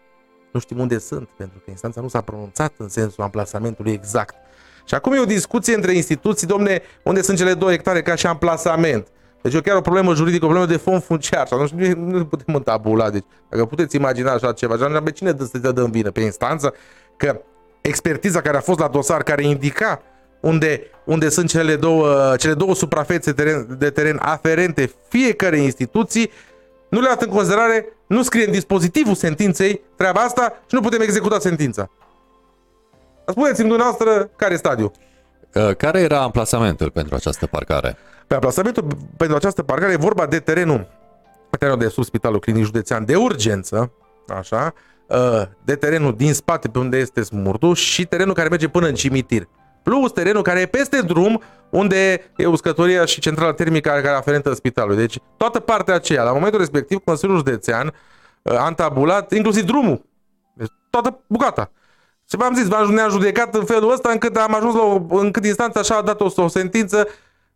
nu știm unde sunt, pentru că instanța nu s-a pronunțat în sensul amplasamentului exact. Și acum e o discuție între instituții, domne, unde sunt cele două hectare ca și amplasament. Deci e chiar o problemă juridică, o problemă de fond funciar și atunci nu, nu putem întabula. Deci dacă puteți imagina așa ceva, și pe cine dă să te dă în vină? Pe instanță? Că expertiza care a fost la dosar, care indica unde, unde sunt cele două, cele două suprafețe teren, de teren aferente fiecare instituții, nu le-a luat în considerare, nu scrie în dispozitivul sentinței treaba asta și nu putem executa sentința. Spuneți-mi dumneavoastră care e stadiul. Uh, Care era amplasamentul pentru această parcare? Pe aplasamentul pentru această parcare e vorba de terenul, terenul de sub Spitalul Clinic Județean de urgență, așa, uh, de terenul din spate pe unde este smurtul și terenul care merge până în cimitir. Plus terenul care e peste drum, unde e uscătoria și centrala termică care e aferentă spitalului. Deci toată partea aceea, la momentul respectiv, Consiliul Județean uh, a întabulat inclusiv drumul. Deci toată bucata. Și v-am zis, v-am ne-am judecat în felul ăsta încât am ajuns la o, încât instanța așa a dat o, o sentință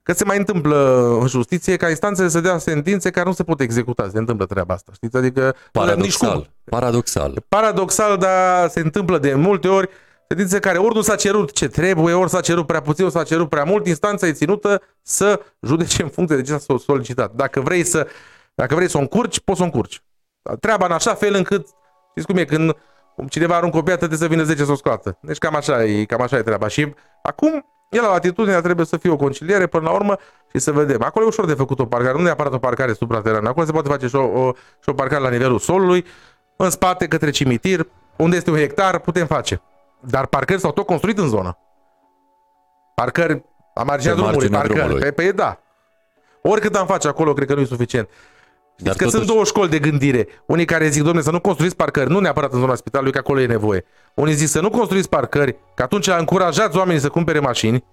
că se mai întâmplă în justiție ca instanțele să dea sentințe care nu se pot executa. Se întâmplă treaba asta, știți? Adică nici cum. Paradoxal. Paradoxal. Paradoxal, dar se întâmplă de multe ori sentințe care ori nu s-a cerut ce trebuie, ori s-a cerut prea puțin, ori s-a cerut prea mult, instanța e ținută să judece în funcție de ce s-a solicitat. Dacă vrei să, dacă vrei să o încurci, poți să o încurci. Treaba în așa fel încât, știți cum e, când cineva aruncă o piatră, trebuie să vină 10 să o scoată. Deci cam așa e, cam așa e treaba. Și acum, el la atitudinea trebuie să fie o conciliere până la urmă și să vedem. Acolo e ușor de făcut o parcare, nu neapărat o parcare supraterană. Acolo se poate face și o, o, și o parcare la nivelul solului, în spate, către cimitir, unde este un hectar, putem face. Dar parcări s-au tot construit în zonă. Parcări la marginea Pe drumului, marginea parcări. drumului. Pe, pe, da. Oricât am face acolo, cred că nu e suficient. Știți Dar că totuși- sunt două școli de gândire. Unii care zic, domnule, să nu construiți parcări, nu neapărat în zona spitalului, că acolo e nevoie. Unii zic să nu construiți parcări, că atunci încurajați oamenii să cumpere mașini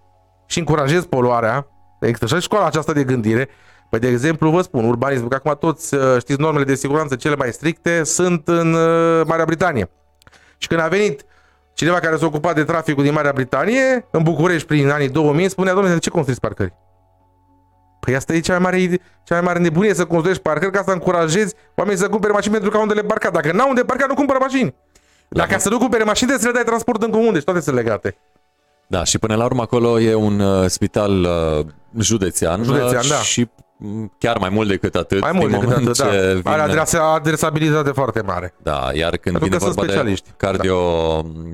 și încurajezi poluarea. Există și școala aceasta de gândire. Păi, de exemplu, vă spun, urbanismul, că acum toți uh, știți normele de siguranță cele mai stricte sunt în uh, Marea Britanie. Și când a venit cineva care s-a ocupat de traficul din Marea Britanie, în București prin anii 2000, spunea, domnule, de ce construiți parcări? Păi asta e cea mai mare, ide- cea mai mare nebunie să construiești parcări ca să încurajezi oamenii să cumpere mașini pentru că au unde le parca. Dacă n-au unde parca, nu cumpără mașini. Dacă să nu cumpere mașini, trebuie să le dai transport în comun, deci toate sunt legate. Da, și până la urmă acolo e un uh, spital uh, județean, Județean, uh, da. și mm, chiar mai mult decât atât. Mai mult din decât moment atât, ce da. Are vine- adresa, adresabilitate foarte mare. Da, iar când Pentru vine că sunt vorba de specialiști. cardio,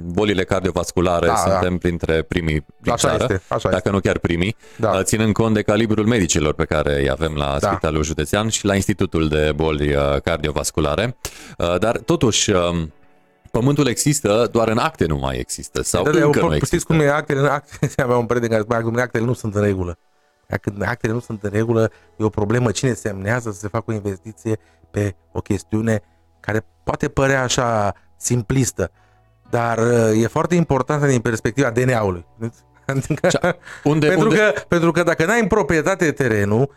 bolile cardiovasculare, Da, suntem printre primii din Așa țară, este, așa dacă nu chiar primii, Da. uh, ținând cont de calibrul medicilor pe care îi avem la Da. Spitalul Județean și la Institutul de Boli uh, Cardiovasculare. Uh, Dar totuși, um, pământul există, doar în acte nu mai există sau Da, da, încă eu- nu există. Știți cum e actele? actele avea un prieten care spunea că actele nu sunt în regulă. Când actele nu sunt în regulă, e o problemă. Cine semnează să se facă o investiție pe o chestiune care poate părea așa simplistă, dar uh, e foarte importantă din perspectiva DNA-ului. Adică, Unde, pentru, unde, că, pentru că dacă n-ai în proprietate terenul,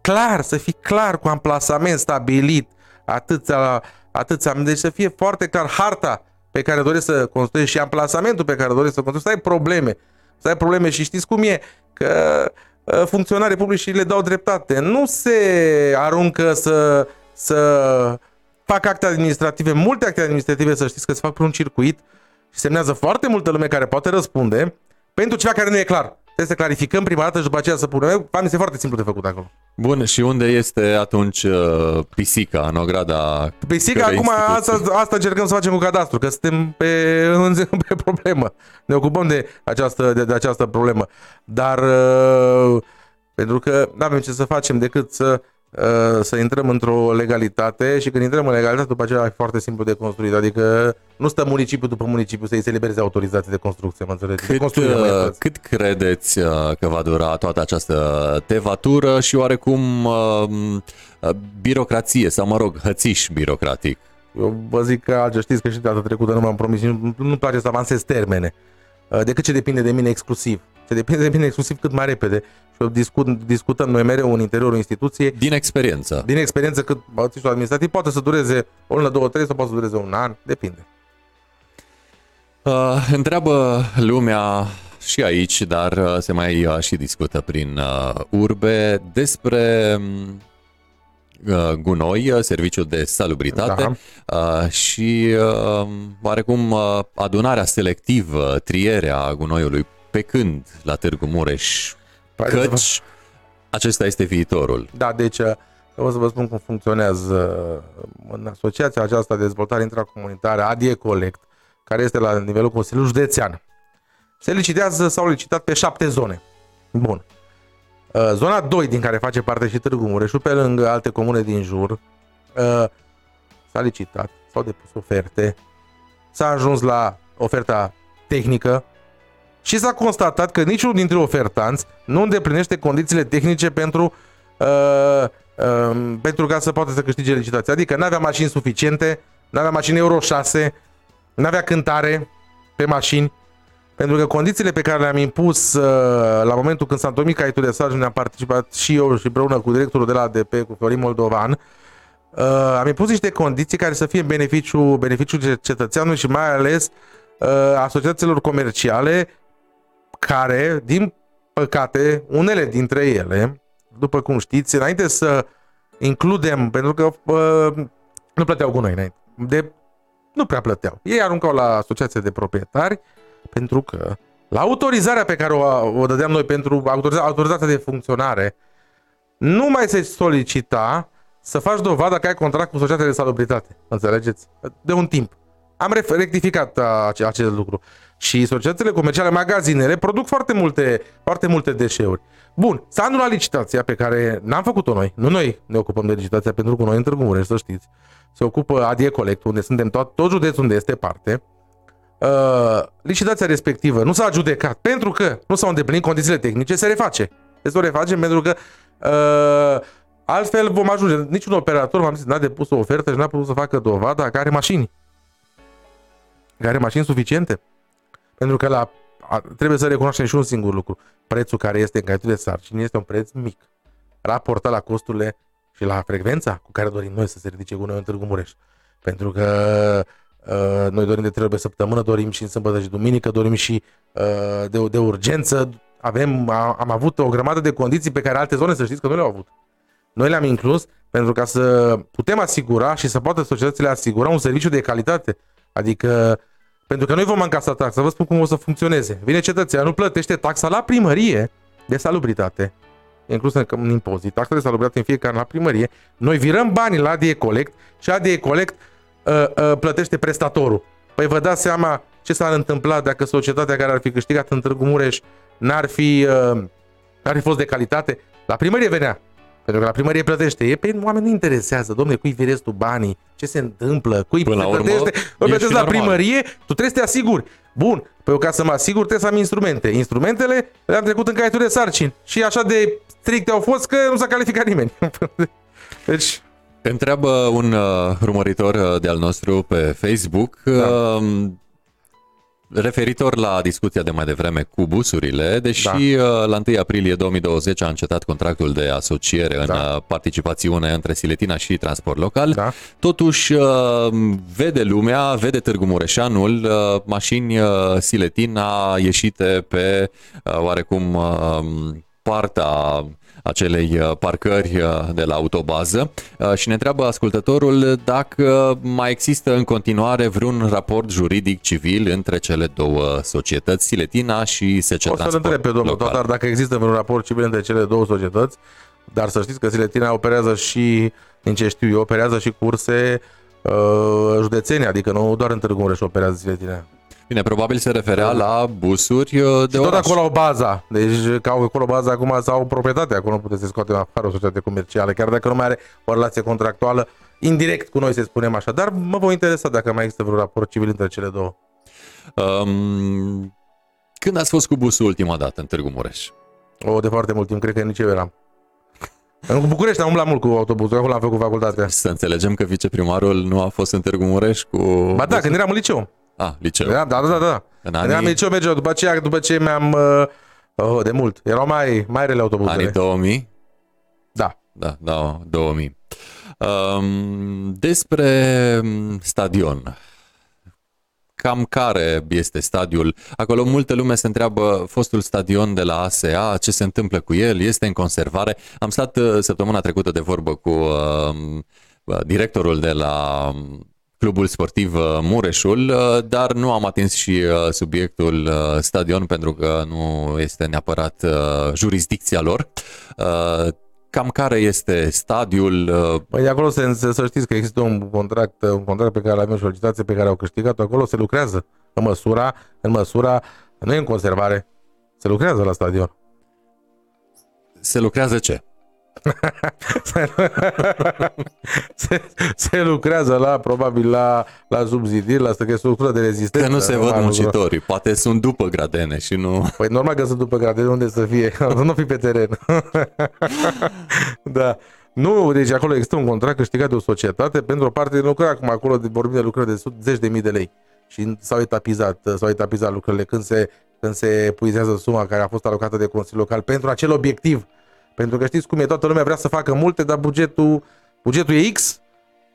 clar, să fii clar cu amplasament stabilit, atâția, atâția, deci să fie foarte clar harta pe care dorești să construiești și amplasamentul pe care dorești să construiești, să ai probleme. Să ai probleme și știți cum e, că uh, funcționarii publici le dau dreptate. Nu se aruncă să, să fac acte administrative, multe acte administrative, să știți că se fac pe un circuit și semnează foarte multă lume care poate răspunde pentru ceva care nu e clar. Trebuie să clarificăm prima dată și după aceea să punem. Bani, este foarte simplu de făcut acolo. Bun, și unde este atunci uh, pisica în ograda Păi sigur, cărei acum instituții? asta, asta încercăm să facem cu cadastru, că suntem pe, pe problemă. Ne ocupăm de această, de, de această problemă. Dar uh, pentru că nu avem ce să facem decât să, uh, să intrăm într-o legalitate și când intrăm în legalitate, după aceea e foarte simplu de construit. Adică nu stă municipiu după municipiu să-i se elibereze autorizații de construcție, mă înțelegeți? De Cât, construire, mă uh, iertați. cât credeți uh, că va dura toată această tevatură și oarecum uh, uh, birocrație sau, mă rog, hățiș birocratic? Eu vă zic că alge, știți că și data trecută nu m-am promis, nu, nu-mi place să avansez termene. Uh, decât ce depinde de mine exclusiv. Ce depinde de mine exclusiv cât mai repede. Și eu discut, discutăm noi mereu în interiorul instituției. Din experiență. Din experiență cât băuțișul administrativ poate să dureze o lună, două, trei sau poate să dureze un an, depinde. Uh, întreabă lumea și aici, dar uh, se mai uh, și discută prin uh, urbe despre um, uh, gunoi, uh, serviciul de salubritate uh, și uh, oarecum uh, adunarea selectivă, trierea gunoiului pe când la Târgu Mureș, Păi, să vă- căci acesta este viitorul. Da, deci uh, o să vă spun cum funcționează uh, în asociația aceasta de dezvoltare intracomunitară ADIE Collect, care este la nivelul Consiliului Județean. Se licitează, s-au licitat pe șapte zone. Bun. Uh, Zona 2, din care face parte și Târgu Mureșu, pe lângă alte comune din jur, uh, s-a licitat, s-au depus oferte, s-a ajuns la oferta tehnică și s-a constatat că niciunul dintre ofertanți nu îndeplinește condițiile tehnice pentru uh, uh, pentru ca să poată să câștige licitația. Adică nu avea mașini suficiente, nu avea mașini Euro 6, nu avea cântare pe mașini, pentru că condițiile pe care le-am impus uh, la momentul când s-a întocmit caietul de sarcini, am participat și eu și împreună cu directorul de la ADP, cu Florin Moldovan, uh, am impus niște condiții care să fie în beneficiu, beneficiul cetățeanului și mai ales uh, asociațiilor comerciale care, din păcate, unele dintre ele, după cum știți, înainte să includem, pentru că uh, nu plăteau gunoi înainte, de, nu prea plăteau. Ei aruncau la asociație de proprietari pentru că la autorizarea pe care o, o dădeam noi pentru autoriza, autorizația de funcționare, nu mai se solicita să faci dovada că ai contract cu societatea de salubritate. Înțelegeți? De un timp. Am ref- rectificat a, ace- acest lucru. Și societățile comerciale, magazinele, produc foarte multe, foarte multe deșeuri. Bun, s-a anulat licitația pe care n-am făcut-o noi. Nu noi ne ocupăm de licitația, pentru că noi în Târgu Mureș, să știți, se ocupă Adie Collect, unde suntem tot, tot județul unde este parte. Uh, licitația respectivă nu s-a adjudecat pentru că nu s-au îndeplinit condițiile tehnice, se reface. Se o refacem pentru că uh, altfel vom ajunge. Niciun operator, v-am zis, n-a depus o ofertă și n-a putut să facă dovada că are mașini. Că are mașini suficiente. Pentru că la, a, trebuie să recunoaștem și un singur lucru. Prețul care este în caietul de sarcini este un preț mic. Raportat la costurile și la frecvența cu care dorim noi să se ridice gunoiul în Târgu Mureș. Pentru că uh, noi dorim de trei ori pe săptămână, dorim și în sâmbătă și duminică, dorim și uh, de, de urgență. Avem, a, am avut o grămadă de condiții pe care alte zone să știți că nu le-au avut. Noi le-am inclus pentru ca să putem asigura și să poată societățile asigura un serviciu de calitate. Adică, pentru că noi vom încasa taxa, vă spun cum o să funcționeze. Vine cetățeanul, plătește taxa la primărie de salubritate, inclusă în impozit, taxa de salubritate în fiecare an la primărie, noi virăm banii la ADE Collect și ADE Collect uh, uh, plătește prestatorul. Păi vă dați seama ce s-ar întâmpla dacă societatea care ar fi câștigat în Târgu Mureș n-ar fi, uh, n-ar fi fost de calitate? La primărie venea. Pentru că la primărie plătește. E pe oameni nu interesează, domne, cui virezi tu banii, ce se întâmplă, cui Până la urmă, plătește. e Îl și plătesc la normal. primărie, tu trebuie să te asiguri. Bun, păi eu ca să mă asigur trebuie să am instrumente. Instrumentele le-am trecut în caietul de sarcini. Și așa de stricte au fost că nu s-a calificat nimeni. Deci, Întreabă un uh, urmăritor uh, de al nostru pe Facebook Da. uh, referitor la discuția de mai devreme cu busurile, deși Da. uh, la 1 aprilie 2020 a încetat contractul de asociere în Da. uh, participațiune între Siletina și Transport Local, Da. totuși uh, vede lumea, vede Târgu Mureșanul, uh, mașini uh, Siletina ieșite pe uh, oarecum uh, partea acelei uh, parcări uh, de la autobază uh, și ne întreabă ascultătorul dacă mai există în continuare vreun raport juridic civil între cele două societăți, Siletina și SC o să-l Transport întreb pe domnul Local. Totar dacă există vreun raport civil între cele două societăți, dar să știți că Siletina operează și, din ce știu eu, operează și curse uh, județene, adică nu doar în Târgu Mureș operează Siletina. Bine, probabil se referea la busuri uh, de Și tot oraș. acolo au baza. Deci ca au acolo baza acum sau proprietate. Acolo nu puteți să scoatem afară o societate comercială, chiar dacă nu mai are o relație contractuală indirect cu noi, să spunem așa. Dar mă voi interesa dacă mai există vreun raport civil între cele două. Um, când ați fost cu busul ultima dată în Târgu Mureș? O, de foarte mult timp, cred că nici eu eram. În București am umblat mult cu autobuzul, acolo am făcut facultatea. Să înțelegem că viceprimarul nu a fost în Târgu Mureș cu... Ba da, când eram în liceu. Ah, liceu. Da, da, da, da. În Când eram în anii, liceu mergeau, după aceea, după ce mi-am... Uh, oh, de mult. Erau mai, mai rele autobuzele. anii 2000? Da. Da, da, 2000. Um, despre mm, stadion. Cam care este stadiul? Acolo multă lume se întreabă fostul stadion de la ASEA, ce se întâmplă cu el, este în conservare. Am stat uh, săptămâna trecută de vorbă cu uh, directorul de la um, clubul sportiv uh, Mureșul, uh, dar nu am atins și uh, subiectul uh, stadion pentru că nu este neapărat uh, jurisdicția lor. Uh, Cam care este stadiul? uh, Păi de acolo să, să, să știți că există un contract, un contract pe care l-am eu și o licitație pe care au câștigat acolo, se lucrează în măsura, în măsura, nu e în conservare, se lucrează la stadion. Se lucrează ce? Se, se lucrează la, probabil, la, la subzidiri, la structură de rezistență. Că nu se văd normal, muncitorii, poate sunt după gradene și nu... Păi normal că sunt după grade, de unde să fie, nu fi pe teren. da. Nu, deci acolo există un contract câștigat de o societate, pentru o parte lucră acum acolo, de- vorbim de lucrări de sub zeci de mii de lei. Și s-au etapizat, s-au etapizat lucrările când se, când se epuizează suma care a fost alocată de Consiliul Local pentru acel obiectiv. Pentru că știți cum e, toată lumea vrea să facă multe, dar bugetul, bugetul e X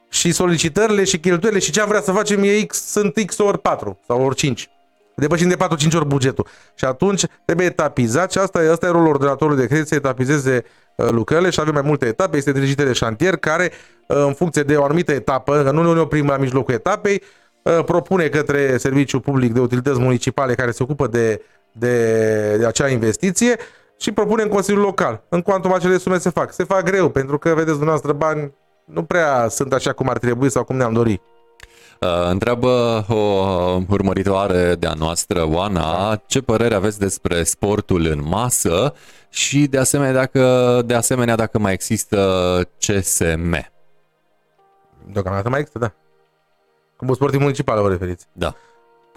și solicitările și cheltuielile și ce am vrea să facem e X, sunt X ori 4 sau ori 5. Depășim de 4-5 ori bugetul. Și atunci trebuie etapizat și asta, e- asta e rolul ordonatorului de credit, să etapizeze uh, lucrările și avem mai multe etape. Este dirigite de șantier care, uh, în funcție de o anumită etapă, că nu ne oprim la mijlocul etapei, uh, propune către Serviciul Public de Utilități Municipale care se ocupă de, de, de acea investiție și propune în Consiliul Local. În cuantum acele sume se fac. Se fac greu, pentru că, vedeți dumneavoastră, bani nu prea sunt așa cum ar trebui sau cum ne-am dorit. Uh, Întreabă o urmăritoare de-a noastră, Oana, ce părere aveți despre sportul în masă și de asemenea dacă, de asemenea, dacă mai există CSM. Deocamdată mai există, da. Clubul Sportiv Municipal, vă referiți. Da.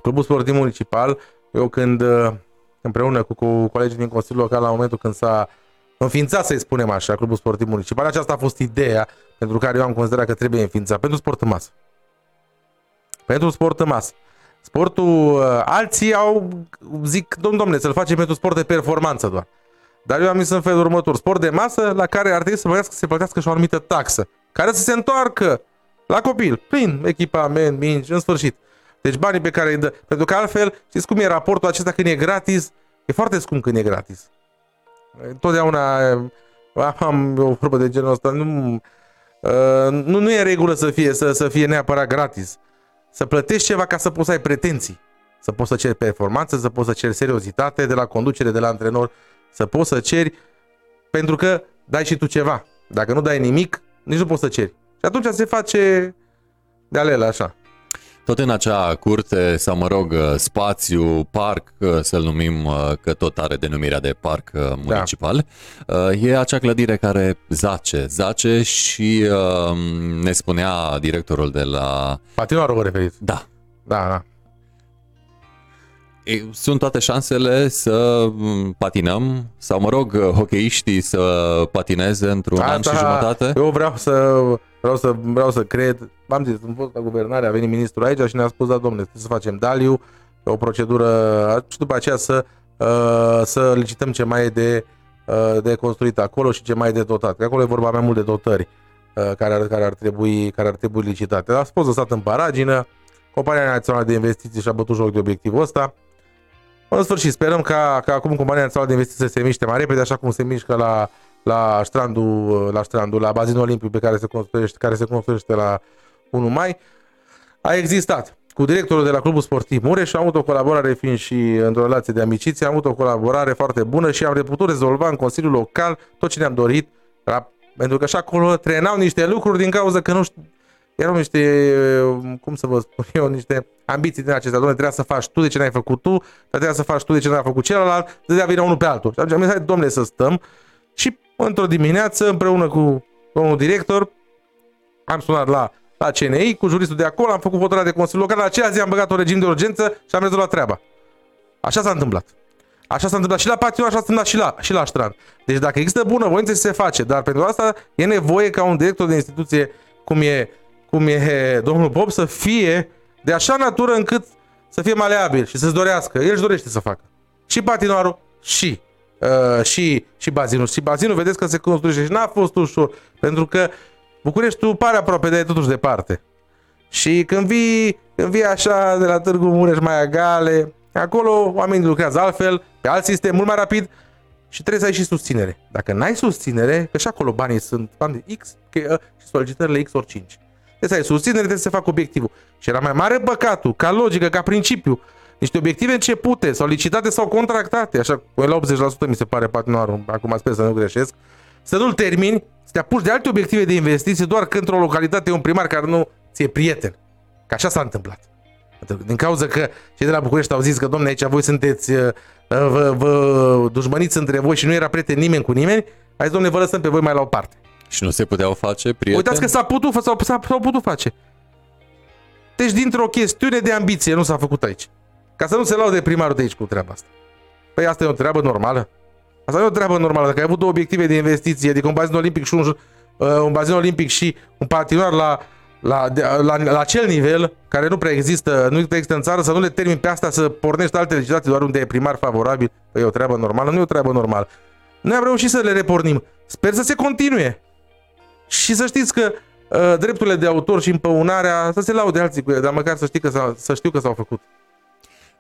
Clubul Sportiv Municipal, eu când uh, împreună cu, cu colegii din Consiliul Local, la momentul când s-a înființat, să-i spunem așa, Clubul Sportiv Municipal, aceasta a fost ideea pentru care eu am considerat că trebuie înființat, pentru sport în masă. Pentru sport în masă. Sportul, uh, alții au, zic, domn domnule, să-l facem pentru sport de performanță doar. Dar eu am zis în felul următor, sport de masă la care ar trebui să plătească, să se plătească și o anumită taxă, care să se întoarcă la copil, prin echipament, mingi, în sfârșit. Deci banii pe care îi dă. Pentru că altfel, știți cum e raportul acesta când e gratis? E foarte scump când e gratis. Întotdeauna eh, am o vorbă de genul ăsta. Nu, uh, nu, nu e în regulă să fie, să, să fie neapărat gratis. Să plătești ceva ca să poți să ai pretenții. Să poți să ceri performanță, să poți să ceri seriozitate de la conducere, de la antrenor, să poți să ceri pentru că dai și tu ceva. Dacă nu dai nimic, nici nu poți să ceri. Și atunci se face de alele așa. Tot în acea curte, sau mă rog, spațiu, parc, să-l numim, că tot are denumirea de parc municipal, da. e acea clădire care zace, zace și ne spunea directorul de la... Patinoarul vă referiți? Da. Da, da. Sunt toate șansele să patinăm sau, mă rog, hockeyiștii să patineze într-un Asta, an și jumătate? Eu vreau să, vreau să, vreau să cred. V-am zis, în fost la guvernare a venit ministrul aici și ne-a spus, da, domnule, trebuie să facem daliu, o procedură și după aceea să, să licităm ce mai e de, de construit acolo și ce mai e de dotat. Că acolo e vorba mai mult de dotări care ar, care ar, trebui, care ar trebui licitate. A fost lăsat în paragină, Compania Națională de Investiții și-a bătut joc de obiectivul ăsta. În sfârșit, sperăm ca, ca acum Compania Națională de Investiții să se miște mai repede, așa cum se mișcă la, la strandul, la strandul, la bazinul olimpic pe care se construiește, care se construiește la 1 mai. A existat. Cu directorul de la Clubul Sportiv Mureș am avut o colaborare, fiind și într-o relație de amiciție, am avut o colaborare foarte bună și am putut rezolva în Consiliul Local tot ce ne-am dorit, pentru că și acolo trenau niște lucruri din cauza că nu știu, erau niște, cum să vă spun eu, niște ambiții din acestea. Domnule, trebuia să faci tu de ce n-ai făcut tu, dar trebuia să faci tu de ce n-ai făcut celălalt, de vine unul pe altul. Și atunci am zis, hai, domnule, să stăm. Și într-o dimineață, împreună cu domnul director, am sunat la, la CNI, cu juristul de acolo, am făcut votarea de Consiliul Local, la aceea zi am băgat o regim de urgență și am rezolvat treaba. Așa s-a întâmplat. Așa s-a întâmplat și la Patinoar, așa s-a întâmplat și la, și la Strand. Deci dacă există bună voință, se face. Dar pentru asta e nevoie ca un director de instituție, cum e, cum e domnul Pop, să fie de așa natură încât să fie maleabil și să-ți dorească. El își dorește să facă. Și patinoarul, și uh, și, și bazinul. Și bazinul, vedeți că se construiește și n-a fost ușor, pentru că Bucureștiul pare aproape, dar e totuși departe. Și când vii, când vii așa de la Târgu Mureș mai agale, acolo oamenii lucrează altfel, pe alt sistem, mult mai rapid și trebuie să ai și susținere. Dacă n-ai susținere, că și acolo banii sunt bani de X că, și solicitările X ori 5. Trebuie să ai susținere, trebuie să facă obiectivul. Și era mai mare păcatul, ca logică, ca principiu, niște obiective începute, sau licitate sau contractate, așa, la 80% mi se pare patinoarul, acum sper să nu greșesc, să nu-l termini, să te apuci de alte obiective de investiție doar că într-o localitate e un primar care nu ți-e prieten. Că așa s-a întâmplat. Din cauza că cei de la București au zis că, domne, aici voi sunteți, uh, vă, vă dușmăniți între voi și nu era prieten nimeni cu nimeni, hai domne, vă lăsăm pe voi mai la o parte. Și nu se puteau face prieteni? Uitați că s-a putut, s-a, s-a, s-a putut face. Deci dintr-o chestiune de ambiție nu s-a făcut aici. Ca să nu se laude primarul de aici cu treaba asta. Păi asta e o treabă normală. Asta nu e o treabă normală. Dacă ai avut două obiective de investiție, adică un bazin olimpic și un, uh, un bazin olimpic și un patinoar la, la, la, la acel nivel, care nu prea există, nu există în țară, să nu le termin pe asta, să pornești alte legislații doar unde e primar favorabil, păi e o treabă normală, nu e o treabă normală. Noi am reușit să le repornim. Sper să se continue. Și să știți că uh, drepturile de autor și împăunarea să se laude alții cu ele, dar măcar să, știi că să știu că s-au făcut.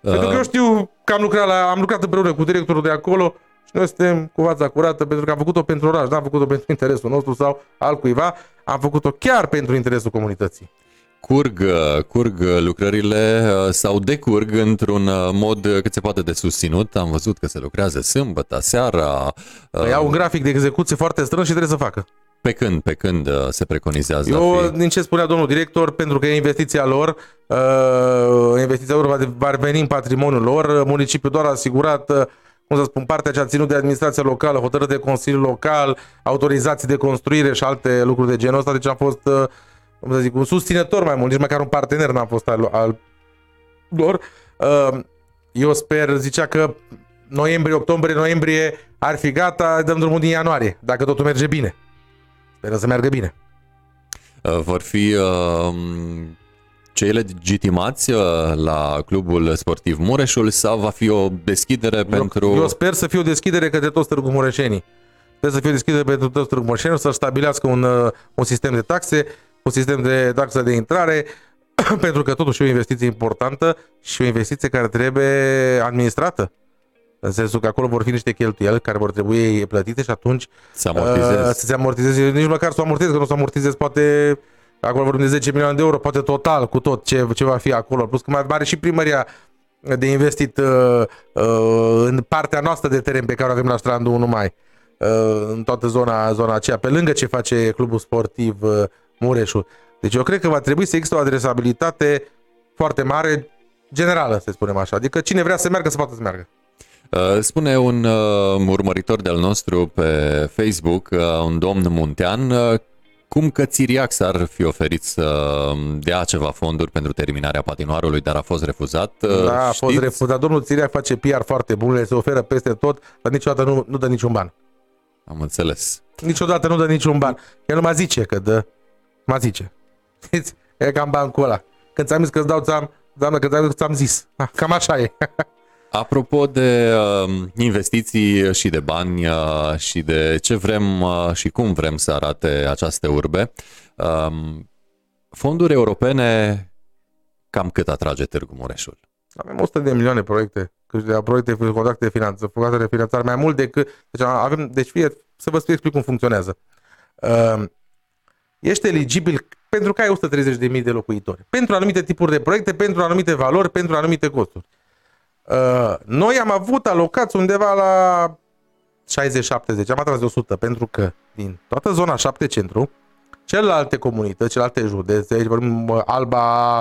Uh. Pentru că eu știu că am lucrat, la, am lucrat împreună cu directorul de acolo și noi suntem cu fața curată pentru că am făcut-o pentru oraș, n-am făcut-o pentru interesul nostru sau al cuiva, am făcut-o chiar pentru interesul comunității curg, uh, curg lucrările uh, sau decurg într-un mod cât se poate de susținut. Am văzut că se lucrează sâmbătă, seara. Păi au un grafic de execuție foarte strâns și trebuie să facă. Pe când, pe când uh, se preconizează? Eu, fi... din ce spunea domnul director, pentru că e investiția lor, uh, investiția lor va, va veni în patrimoniul lor, municipiul doar a asigurat uh, cum să spun, partea ce a ținut de administrația locală, hotărât de Consiliul Local, autorizații de construire și alte lucruri de genul ăsta, deci am fost, uh, cum să zic, un susținător mai mult, nici măcar un partener n-am fost al, al lor. Uh, eu sper, zicea că noiembrie, octombrie, noiembrie ar fi gata, dăm drumul din ianuarie, dacă totul merge bine. Speră să meargă bine. Uh, vor fi uh, cei legitimați uh, la clubul sportiv Mureșul sau va fi o deschidere eu, pentru... Eu sper să fie o deschidere către toți târgu mureșenii. Trebuie să fie o deschidere pentru toți târgu mureșenii, să stabilească un, uh, un sistem de taxe, un sistem de taxe de intrare, pentru că totuși e o investiție importantă și o investiție care trebuie administrată. În sensul că acolo vor fi niște cheltuieli care vor trebui plătite și atunci să, amortizezi. Uh, să se amortizeze. Nici măcar să o amortizezi, că nu să amortizezi poate acolo vorbim de 10 milioane de euro, poate total cu tot ce, ce va fi acolo. Plus că mai are și primăria de investit uh, uh, în partea noastră de teren pe care o avem la strandul 1 mai. Uh, în toată zona, zona aceea, pe lângă ce face clubul sportiv uh, Mureșul. Deci eu cred că va trebui să există o adresabilitate foarte mare, generală, să spunem așa. Adică cine vrea să meargă, să poată să meargă. Uh, spune un uh, urmăritor de-al nostru pe Facebook, uh, un domn muntean, cum că Țiriac s-ar fi oferit să dea ceva fonduri pentru terminarea patinoarului, dar a fost refuzat. Da, a fost refuzat. Domnul Țiriac face PR foarte bun, le se oferă peste tot, dar niciodată nu, nu dă niciun ban. Am înțeles. Niciodată nu dă niciun ban. El mă zice că dă. Mă zice. e cam bancul ăla. Când ți-am zis că îți dau, ți-am, doamnă, că ți-am, ți-am zis. Cam așa e. Apropo de uh, investiții și de bani uh, și de ce vrem uh, și cum vrem să arate această urbe, uh, fonduri europene cam cât atrage Târgu Mureșul? Avem 100 de milioane proiecte, de proiecte, contracte de finanță, contracte de finanțare, mai mult decât... Deci, avem, deci fie, să vă explic cum funcționează. Uh, ești eligibil pentru că ai 130.000 de locuitori. Pentru anumite tipuri de proiecte, pentru anumite valori, pentru anumite costuri. Uh, noi am avut alocați undeva la 60-70, am atras de 100 pentru că din toată zona 7 centru, celelalte comunități, celelalte județe, aici vorbim uh, Alba,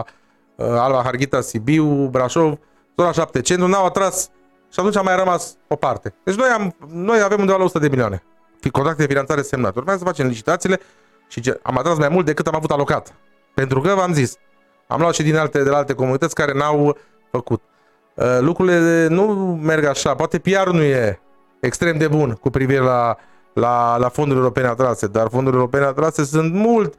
uh, Alba, Harghita, Sibiu, Brașov, zona 7 centru, n-au atras și atunci a mai rămas o parte. Deci noi, am, noi avem undeva la 100 de milioane. Contracte de finanțare semnate. Urmează să facem licitațiile și am atras mai mult decât am avut alocat. Pentru că v-am zis, am luat și din alte, de la alte comunități care n-au făcut. Uh, lucrurile nu merg așa. Poate PR nu e extrem de bun cu privire la, la, la fondurile europene atrase, dar fondurile europene atrase sunt mult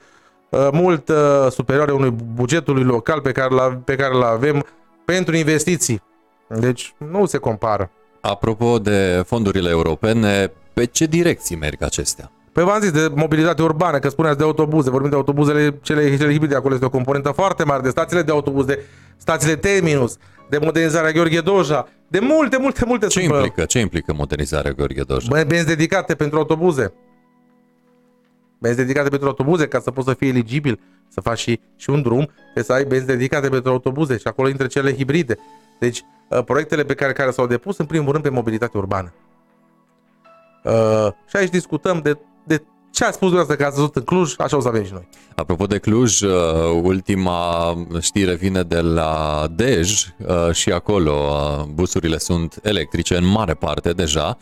uh, mult uh, superioare unui bugetului local pe care, la, pe care îl avem pentru investiții. Deci nu se compară. Apropo de fondurile europene, pe ce direcții merg acestea? Păi v-am zis de mobilitate urbană, că spuneați de autobuze, vorbim de autobuzele cele, cele hibride, acolo este o componentă foarte mare, de stațiile de autobuz, de stațiile Terminus, de modernizarea Gheorghe Doja, de multe, multe, multe. Ce sunt, bă, implică? Ce implică modernizarea Gheorghe Doja? bă, benzi dedicate pentru autobuze. Benzi dedicate pentru autobuze, ca să poți să fii eligibil, să faci și, și un drum, trebuie să ai benzi dedicate pentru autobuze și acolo intră cele hibride. Deci, uh, proiectele pe care, care s-au depus, în primul rând, pe mobilitate urbană. Uh, și aici discutăm de, de ce a spus dumneavoastră că ați văzut în Cluj, așa o să avem și noi. Apropo de Cluj, uh, ultima știre vine de la Dej uh, și acolo uh, busurile sunt electrice în mare parte deja.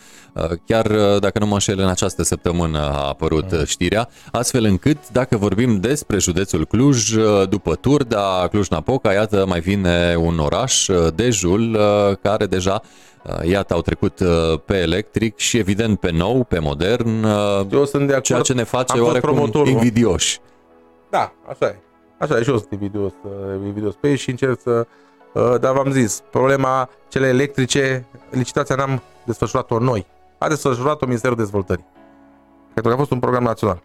Chiar dacă nu mă înșel în această săptămână a apărut știrea, astfel încât dacă vorbim despre județul Cluj, după Turda, Cluj-Napoca, iată mai vine un oraș, Dejul, care deja Iată, au trecut pe electric și evident pe nou, pe modern, Eu sunt de acord. ceea ce ne face Am fost oarecum promotorul. invidioși. Da, așa e. Așa e, și eu sunt invidios, uh, invidios pe ei și încerc să... uh, Dar v-am zis, problema cele electrice, licitația n-am desfășurat-o noi. A desfășurat-o Ministerul Dezvoltării. Pentru că a fost un program național.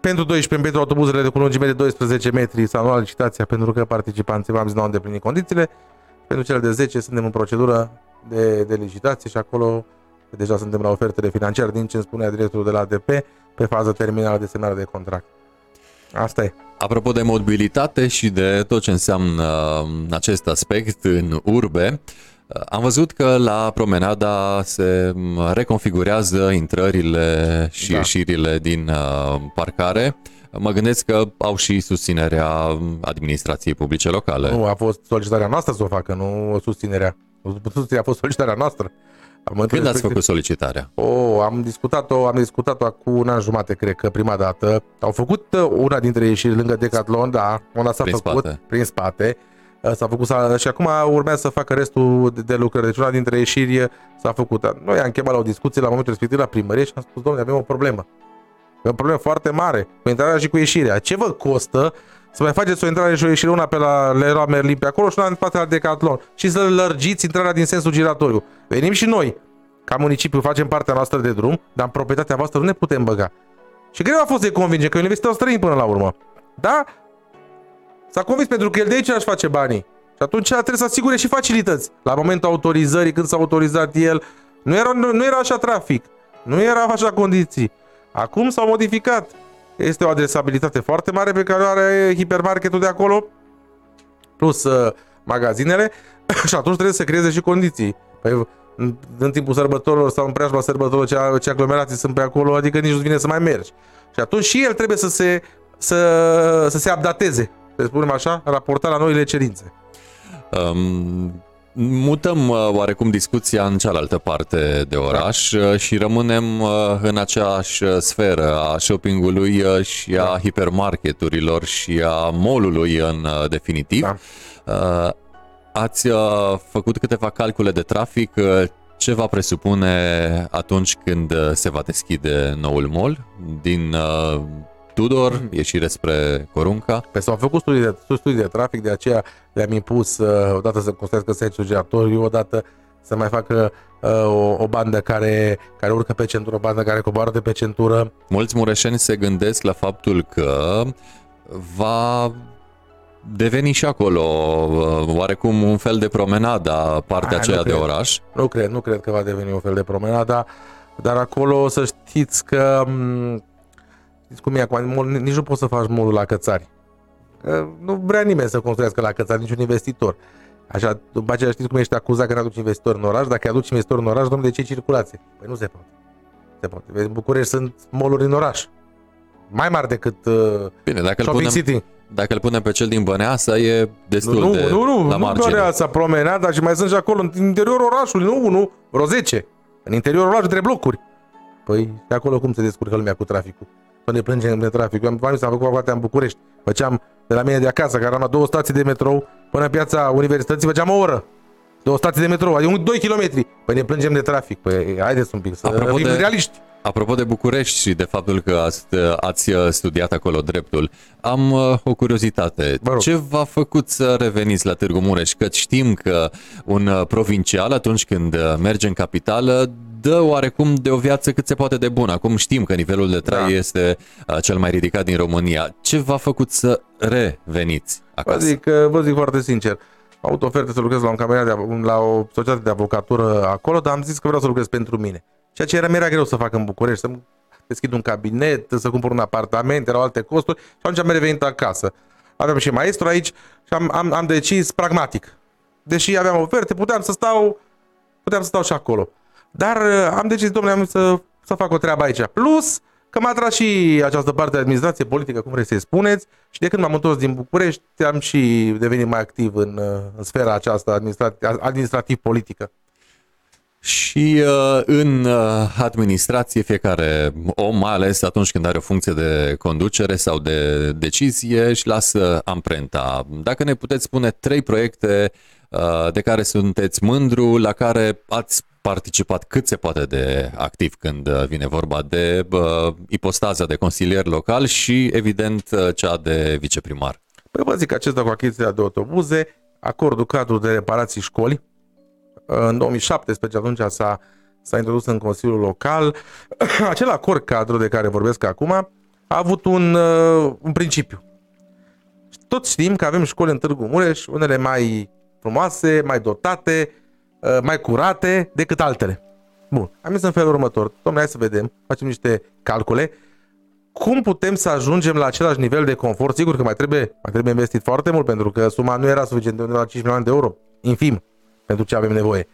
Pentru 12 pentru autobuzele de cu lungime de 12 metri s-a anulat licitația pentru că participanții, v-am zis, nu au îndeplinit condițiile. Pentru cele de 10 suntem în procedură de, de licitație și acolo deja suntem la ofertele financiare din ce îmi spunea directorul de la ADP pe fază terminală de semnare de contract. Asta e. Apropo de mobilitate și de tot ce înseamnă uh, acest aspect în urbe, uh, am văzut că la promenada se um, reconfigurează intrările și Da. ieșirile din uh, parcare. Mă gândesc că au și susținerea administrației publice locale. Nu, a fost solicitarea noastră să o facă, nu susținerea. Susținerea a fost solicitarea noastră. Am Când ați făcut solicitarea? O, am discutat-o, am discutat-o acum un an jumate, cred că prima dată. Au făcut uh, una dintre ieșiri lângă Decathlon, da, una s-a Prin făcut spate. prin spate. Uh, S-a făcut s-a, și acum urmează să facă restul de, de lucrări. Deci una dintre ieșiri uh, s-a făcut. Noi am chemat la o discuție la momentul respectiv la primărie și am spus, domnule, avem o problemă. E o problemă foarte mare cu intrarea și cu ieșirea. Ce vă costă să mai faceți o intrare și o ieșire, una pe la Leroy Merlin pe acolo și una în spate la Decathlon și să lărgiți intrarea din sensul giratoriu. Venim și noi, ca municipiu, facem partea noastră de drum, dar în proprietatea voastră nu ne putem băga. Și greu a fost să-i convinge că e un investitor străin până la urmă. Da? S-a convins pentru că el de aici aș face banii. Și atunci trebuie să asigure și facilități. La momentul autorizării, când s-a autorizat el, nu era, nu, nu era așa trafic. Nu era așa condiții. Acum s-au modificat. Este o adresabilitate foarte mare pe care o are hipermarketul de acolo, plus uh, magazinele, și atunci trebuie să creeze și condiții. Păi, în, în timpul sărbătorilor sau în preajma sărbătorilor ce, ce aglomerații sunt pe acolo, adică nici nu-ți vine să mai mergi. Și atunci și el trebuie să se, să, să se updateze, să spunem așa, raportat la noile cerințe. Um, mutăm uh, oarecum discuția în cealaltă parte de oraș uh, și rămânem uh, în aceeași uh, sferă a shoppingului uh, și a Da. hipermarketurilor și a mall-ului în uh, definitiv. Da. Uh, Ați uh, făcut câteva calcule de trafic. uh, Ce va presupune atunci când uh, se va deschide noul mall din uh, Tudor, Mhm. ieșire spre Corunca? Pe s-au făcut studii de, studii de trafic, de aceea le-am impus uh, odată să construiască sensul giratoriu, odată să mai facă uh, o, o bandă care, care urcă pe centură, o bandă care coboară de pe centură. Mulți mureșeni se gândesc la faptul că va deveni și acolo uh, oarecum un fel de promenada partea Ai, nu aceea de cred. oraș. Nu cred, nu cred că va deveni un fel de promenada, dar acolo să știți că m, știți cum e acum, mol- nici nu poți să faci molul la cățari. Că nu vrea nimeni să construiască la cățari, niciun investitor. Așa, după aceea știți cum ești acuzat că nu aduci investitori în oraș, dacă aduci investitori în oraș, domnule, de ce circulație? Păi nu se poate. Se poate. Vezi, În București sunt moluri în oraș. Mai mari decât uh, Bine, dacă îl, Shopping punem, City. dacă îl punem pe cel din Băneasa e destul Nu, de nu, nu, la nu margine. doar asta, promenada și mai sunt și acolo, în interiorul orașului, nu unul, vreo 10. În interiorul orașului, între blocuri. Păi, de acolo cum se descurcă lumea cu traficul? Să ne plângem de trafic. Eu am am zis, am făcut facultatea în București. Făceam de la mine de acasă, care am la două stații de metrou, până în piața universității, făceam o oră. Două stații de metrou, adică 2 km. Păi ne plângem de trafic. Păi haideți un pic să Apropo fim de- realiști. Apropo de București și de faptul că ați, ați uh, studiat acolo dreptul, am uh, o curiozitate. Vă rog. Ce v-a făcut să reveniți la Târgu Mureș? Că știm că un uh, provincial, atunci când uh, merge în capitală, dă oarecum de o viață cât se poate de bună. Acum știm că nivelul de trai Da. este uh, cel mai ridicat din România. Ce v-a făcut să reveniți Vă acasă? zic, uh, vă zic foarte sincer. Am avut oferte să lucrez la, un cabinet de, avo- la o societate de avocatură acolo, dar am zis că vreau să lucrez pentru mine. Ceea ce era, mi era greu să fac în București, să deschid un cabinet, să cumpăr un apartament, erau alte costuri și atunci am revenit acasă. Aveam și maestru aici și am, am, am decis pragmatic. Deși aveam oferte, puteam să stau, puteam să stau și acolo. Dar uh, am decis, domnule, am să, să fac o treabă aici. Plus că m-a atras și această parte de administrație politică, cum vreți să-i spuneți, și de când m-am întors din București, am și devenit mai activ în, uh, în sfera aceasta administrat- administrativ-politică. Și uh, în uh, administrație fiecare om, mai ales atunci când are o funcție de conducere sau de decizie, își lasă amprenta. Dacă ne puteți spune trei proiecte uh, de care sunteți mândru, la care ați participat cât se poate de activ când uh, vine vorba de uh, ipostaza de consilier local și, evident, uh, cea de viceprimar. Păi vă zic, acesta cu achiziția de autobuze, acordul cadru de reparații școli, în 2017 atunci s-a, s-a introdus în Consiliul Local. Acel acord cadru de care vorbesc acum a avut un, uh, un principiu. Toți știm că avem școli în Târgu Mureș, unele mai frumoase, mai dotate, uh, mai curate decât altele. Bun, am zis în felul următor. Domnule, hai să vedem, facem niște calcule. Cum putem să ajungem la același nivel de confort? Sigur că mai trebuie, mai trebuie investit foarte mult, pentru că suma nu era suficientă, de la 5 milioane de euro, infim, pentru ce avem nevoie.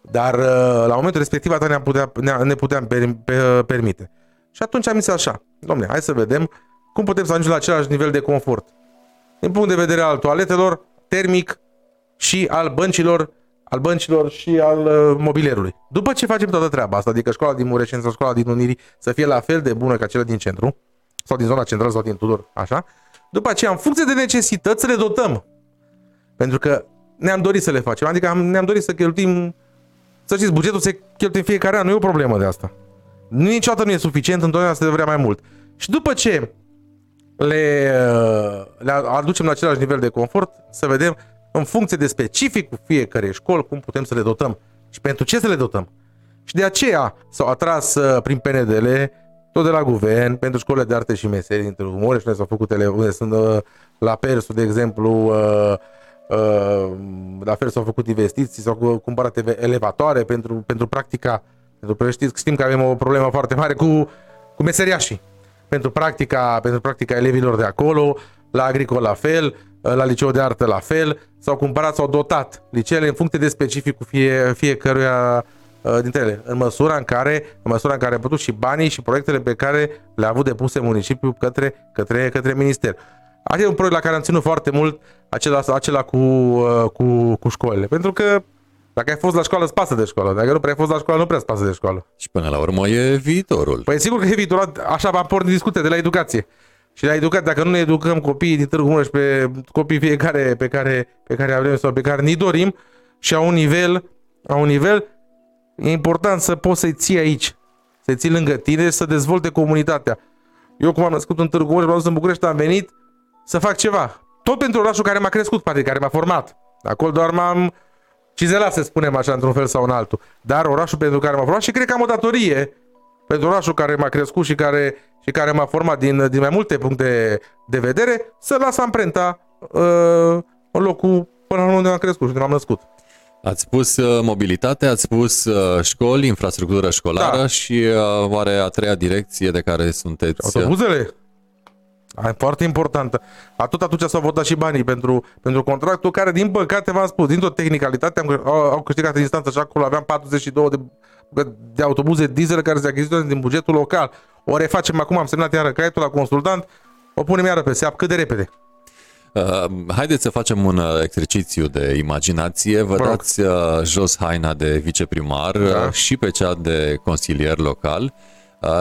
Dar uh, la momentul respectiv atât ne, putea, ne, ne puteam per, per, permite. Și atunci am zis așa, domnule, hai să vedem cum putem să ajungem la același nivel de confort. Din punct de vedere al toaletelor, termic și al băncilor, al băncilor și al uh, mobilierului. După ce facem toată treaba asta, adică școala din Mureșeni sau școala din Unirii să fie la fel de bună ca cele din centru, sau din zona centrală sau din Tudor, așa, după aceea, în funcție de necesități, le dotăm. Pentru că ne-am dorit să le facem, adică am, ne-am dorit să cheltuim, să știți, bugetul se cheltuie în fiecare an, nu e o problemă de asta. Niciodată nu e suficient, întotdeauna se vrea mai mult. Și după ce le, uh, le aducem la același nivel de confort, să vedem în funcție de specificul fiecare școli cum putem să le dotăm și pentru ce să le dotăm. Și de aceea s-au atras uh, prin PNDL tot de la guvern pentru școlile de arte și meserii din Târgu Mureș, unde s-au făcut ele, unde sunt uh, la Persu, de exemplu, uh, uh, la fel s-au făcut investiții, s-au cu- cumpărat eve- elevatoare pentru, pentru practica, pentru că știți, știm că avem o problemă foarte mare cu, cu meseriașii pentru practica, pentru practica elevilor de acolo, la agricol la fel, la liceu de artă la fel, s-au cumpărat, s-au dotat liceele în funcție de specificul fie, fiecăruia uh, dintre ele, în măsura în care, în măsura în care a putut și banii și proiectele pe care le-a avut depuse municipiul către, către, către minister. Acela e un proiect la care am ținut foarte mult, acela, acela cu, uh, cu, cu școlile. Pentru că dacă ai fost la școală, îți pasă de școală. Dacă nu prea ai fost la școală, nu prea îți pasă de școală. Și până la urmă e viitorul. Păi sigur că e viitorul, așa va porni discuția de la educație. Și la educație, dacă nu ne educăm copiii din Târgu Mureș pe copii fiecare pe care, pe care avem sau pe care ni dorim și a un nivel, a un nivel, e important să poți să-i ții aici, să-i ții lângă tine și să dezvolte comunitatea. Eu cum am născut în Târgu Mureș, m-am dus în București, am venit să fac ceva. Tot pentru orașul care m-a crescut, poate, care m-a format. Acolo doar m-am cizelat, să spunem așa, într-un fel sau în altul. Dar orașul pentru care m-a format și cred că am o datorie pentru orașul care m-a crescut și care, și care m-a format din, din mai multe puncte de vedere, să las amprenta uh, în locul până la unde am crescut și unde m-am născut. Ați spus uh, mobilitate, ați spus uh, școli, infrastructură școlară Da. și uh, oare a treia direcție de care sunteți... uh, Autobuzele? Aia e foarte importantă. Atât atunci s-au votat și banii pentru, pentru contractul care, din păcate, v-am spus, din tot tehnicalitate, am, au, au câștigat în instanță și acolo aveam 42 de, de autobuze diesel care se achiziționează din bugetul local. O refacem acum, am semnat iară caietul la consultant, o punem iară pe seap cât de repede. Uh, haideți să facem un uh, exercițiu de imaginație. Vă Vă rog. dați uh, jos haina de viceprimar Da. uh, și pe cea de consilier local uh,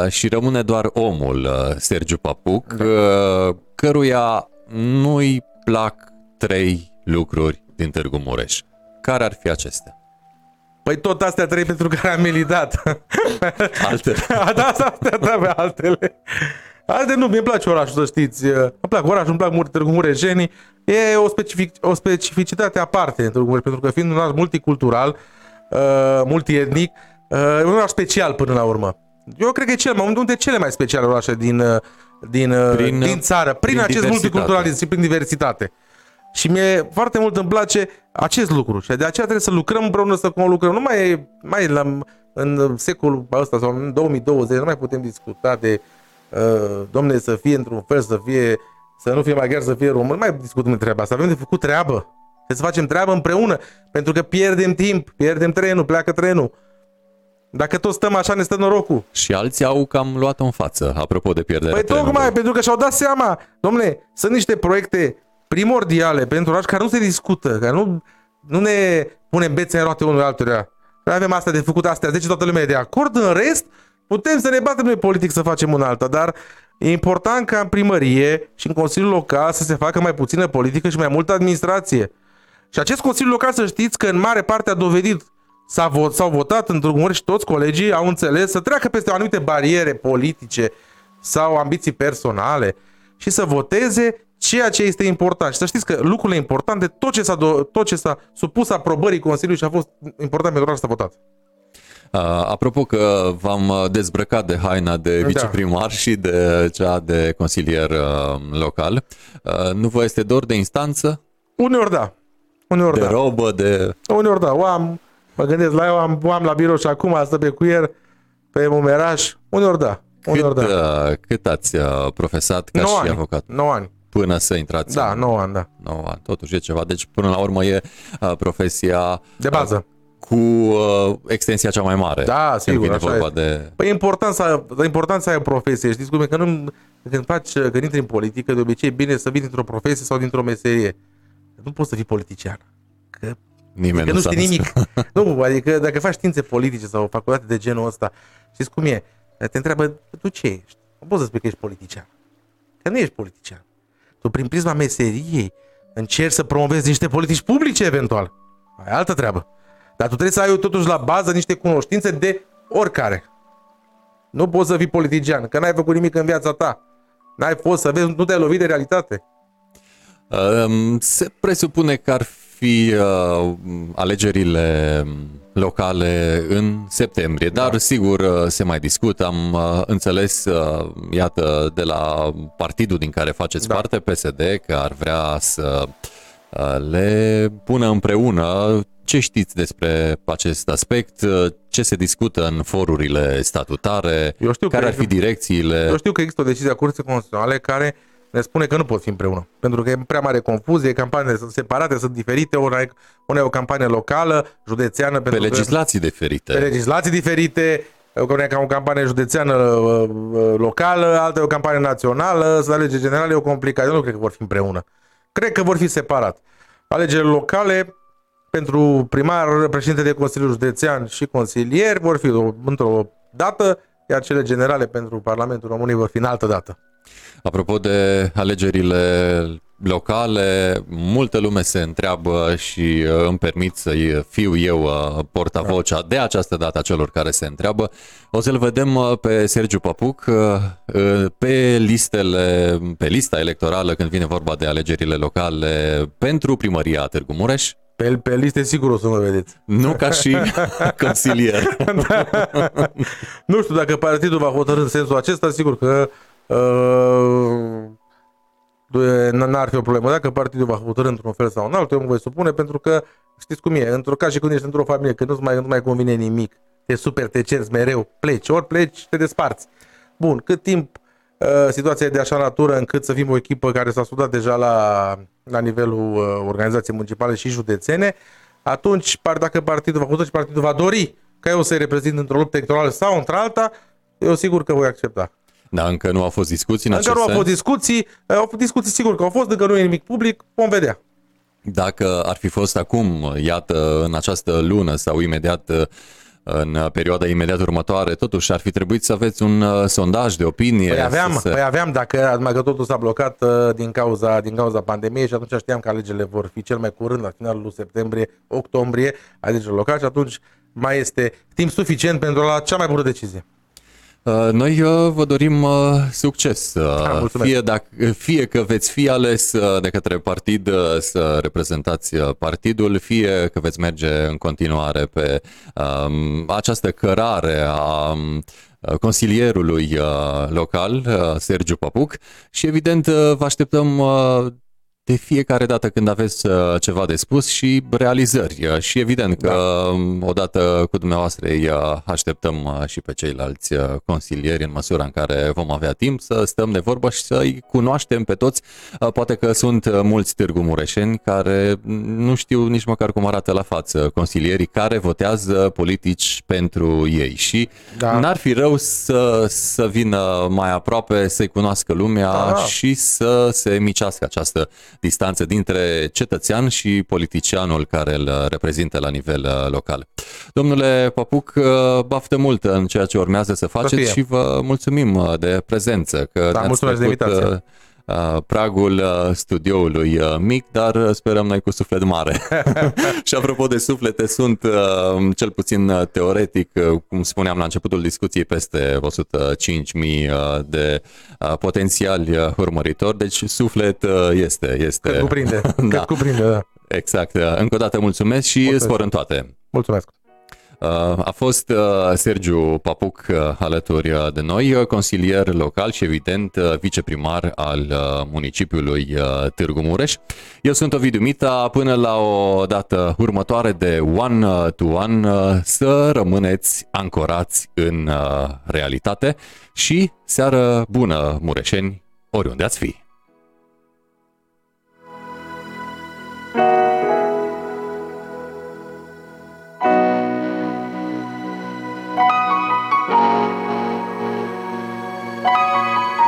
și rămâne doar omul, uh, Sergiu Papuc, Da. uh, căruia nu-i plac trei lucruri din Târgu Mureș. Care ar fi acestea? Păi tot astea trei pentru care am militat. Altele. da, astea trebuie altele. Alte nu, mi-e place orașul, să știți. Îmi plac orașul, îmi plac mult Târgu Mureșenii. E o, specific, o specificitate aparte în Târgu Mureș, pentru că fiind un oraș multicultural, uh, multietnic, uh, un oraș special până la urmă. Eu cred că e cel mai, unul dintre cele mai speciale orașe din, uh, din, uh, Prin, din țară, prin, prin acest diversitate. multiculturalism și prin diversitate. Și mie foarte mult îmi place acest lucru și de aceea trebuie să lucrăm împreună, să lucrăm. Nu mai e, mai e la, în secolul ăsta sau în 2020 nu mai putem discuta de uh, domne să fie într-un fel, să fie să nu fie maghiar, să fie român. Nu mai discutăm de treaba asta. Avem de făcut treabă. Trebuie să facem treabă împreună, pentru că pierdem timp, pierdem trenul, pleacă trenul. Dacă tot stăm așa, ne stă norocul. Și alții au cam luat în față, apropo de pierderea Păi trenului. tocmai, pentru că și-au dat seama, domnule, sunt niște proiecte primordiale pentru oraș care nu se discută, care nu, nu ne punem bețe în roate unul altuia. Noi avem asta de făcut, astea, deci toată lumea e de acord, în rest, putem să ne batem noi politic să facem un alta, dar e important ca în primărie și în Consiliul Local să se facă mai puțină politică și mai multă administrație. Și acest Consiliu Local să știți că în mare parte a dovedit s-a vot, s-au votat într-un măr și toți colegii au înțeles să treacă peste anumite bariere politice sau ambiții personale și să voteze ceea ce este important. Și să știți că lucrurile importante, tot ce s-a, do- tot ce s-a supus aprobării Consiliului și a fost important pentru asta s-a votat. Uh, apropo că v-am uh, dezbrăcat de haina de Da. viceprimar și de cea de consilier uh, local, uh, nu vă este dor de instanță, Uneori da. Uneori de da. robă, de... Uneori da. O am, mă gândesc la eu, am, o am la birou și acum stă pe cuier, pe mumeraș. Uneori da. Cât, Uneori da. uh, cât ați uh, profesat ca 9 și ani. avocat? 9 ani. Până să intrați Da, în 9 ani, da. 9 ani. Totuși e ceva. Deci, până la urmă, e uh, profesia De bază. cu uh, extensia cea mai mare. Da, când sigur, vine așa vorba este. de... Păi e important să, e important să ai o profesie. Știți cum e? Că nu, când, faci, când intri în politică, de obicei e bine să vii dintr-o profesie sau dintr-o meserie. Nu poți să fii politician. Că, Nimeni că nu s-a știi născut. nimic. nu, adică dacă faci științe politice sau o facultate de genul ăsta, știți cum e? Te întreabă, tu ce ești? Nu poți să spui că ești politician. Că nu ești politician. Tu prin prisma meseriei încerci să promovezi niște politici publice eventual. Ai altă treabă. Dar tu trebuie să ai totuși la bază niște cunoștințe de oricare. Nu poți să fii politician, că n-ai făcut nimic în viața ta. N-ai fost să vezi, nu te-ai lovit de realitate. Um, Se presupune că ar fi uh, alegerile locale în septembrie, dar Da. sigur uh, se mai discută. Am uh, înțeles, uh, iată, de la partidul din care faceți Da. parte, PSD, că ar vrea să uh, le pună împreună. Ce știți despre acest aspect? Uh, Ce se discută în forurile statutare? Eu știu că care ar fi există- direcțiile? Eu știu că există o decizie a Curții Constituționale care ne spune că nu pot fi împreună. Pentru că e prea mare confuzie, campaniile sunt separate, sunt diferite, una e, una e o campanie locală, județeană, Pe pentru că- legislații diferite. pe legislații diferite, una e ca o campanie județeană uh, uh, locală, alta e o campanie națională, să alegeri generale e o complicație. Eu nu cred că vor fi împreună. Cred că vor fi separat. Alegerile locale pentru primar, președinte de Consiliul Județean și consilieri vor fi o- într-o dată, iar cele generale pentru Parlamentul României vor fi în altă dată. Apropo de alegerile locale, multă lume se întreabă și uh, îmi permit să fiu eu uh, portavocea de această dată a celor care se întreabă. O să-l vedem uh, pe Sergiu Papuc uh, uh, pe listele, pe lista electorală când vine vorba de alegerile locale pentru primăria Târgu Mureș, Pe, pe liste sigur o să mă vedeți. nu ca și consilier. Nu știu dacă partidul va hotărâ în sensul acesta, sigur că uh, n-ar fi o problemă. Dacă partidul va hotărâ într-un fel sau în altul, eu mă voi supune, pentru că știți cum e, într-o ca și când ești într-o familie, când nu-ți mai, nu mai convine nimic, te super, te cerți mereu, pleci, ori pleci, te desparți. Bun, cât timp uh, situația e de așa natură încât să fim o echipă care s-a studat deja la, la nivelul uh, organizației municipale și județene, atunci, par- dacă partidul va hotărâ și partidul va dori ca eu să-i reprezint într-o luptă electorală sau într-alta, eu sigur că voi accepta. Da, încă nu au fost discuții în Încă acest nu au sens. fost discuții, au fost discuții sigur că au fost, încă nu e nimic public, vom vedea. Dacă ar fi fost acum, iată, în această lună sau imediat uh, în perioada imediat următoare, totuși ar fi trebuit să aveți un uh, sondaj de opinie. Păi aveam, să se... păi aveam dacă mai că totul s-a blocat uh, din cauza, din cauza pandemiei și atunci știam că alegerile vor fi cel mai curând, la finalul lui septembrie, octombrie, alegerile locale și atunci mai este timp suficient pentru a lua cea mai bună decizie. Uh, noi uh, vă dorim uh, succes. Da, mulțumesc. Fie, dacă, fie că veți fi ales de către partid să reprezentați partidul, fie că veți merge în continuare pe um, această cărare a um, consilierului local, Sergiu Papuc, și evident vă așteptăm de fiecare dată când aveți uh, ceva de spus și realizări. Uh, și evident că da. Um, odată cu dumneavoastră îi uh, așteptăm și pe ceilalți consilieri în măsura în care vom avea timp să stăm de vorbă și să-i cunoaștem pe toți. Poate că sunt mulți târgu mureșeni care nu știu nici măcar cum arată la față consilierii care votează politici pentru ei și da. n-ar fi rău să, să vină mai aproape, să-i cunoască lumea da. și să se micească această distanță dintre cetățean și politicianul care îl reprezintă la nivel uh, local. Domnule Papuc, uh, baftă mult în ceea ce urmează să faceți și vă mulțumim uh, de prezență. Că da, mulțumesc de invitație pragul studioului mic, dar sperăm noi cu suflet mare. și apropo de suflete, sunt cel puțin teoretic, cum spuneam la începutul discuției, peste 105.000 de potențiali urmăritori, deci suflet este. este... Cât cuprinde, da. cât cuprinde, da. Exact. Încă o dată mulțumesc și mulțumesc. spor în toate. Mulțumesc. A fost uh, Sergiu Papuc uh, alături de noi, uh, consilier local și evident viceprimar al municipiului Târgu Mureș. Eu sunt Ovidiu Mita, până la o dată următoare de One to One să rămâneți ancorați în realitate și seară bună mureșeni oriunde ați fi!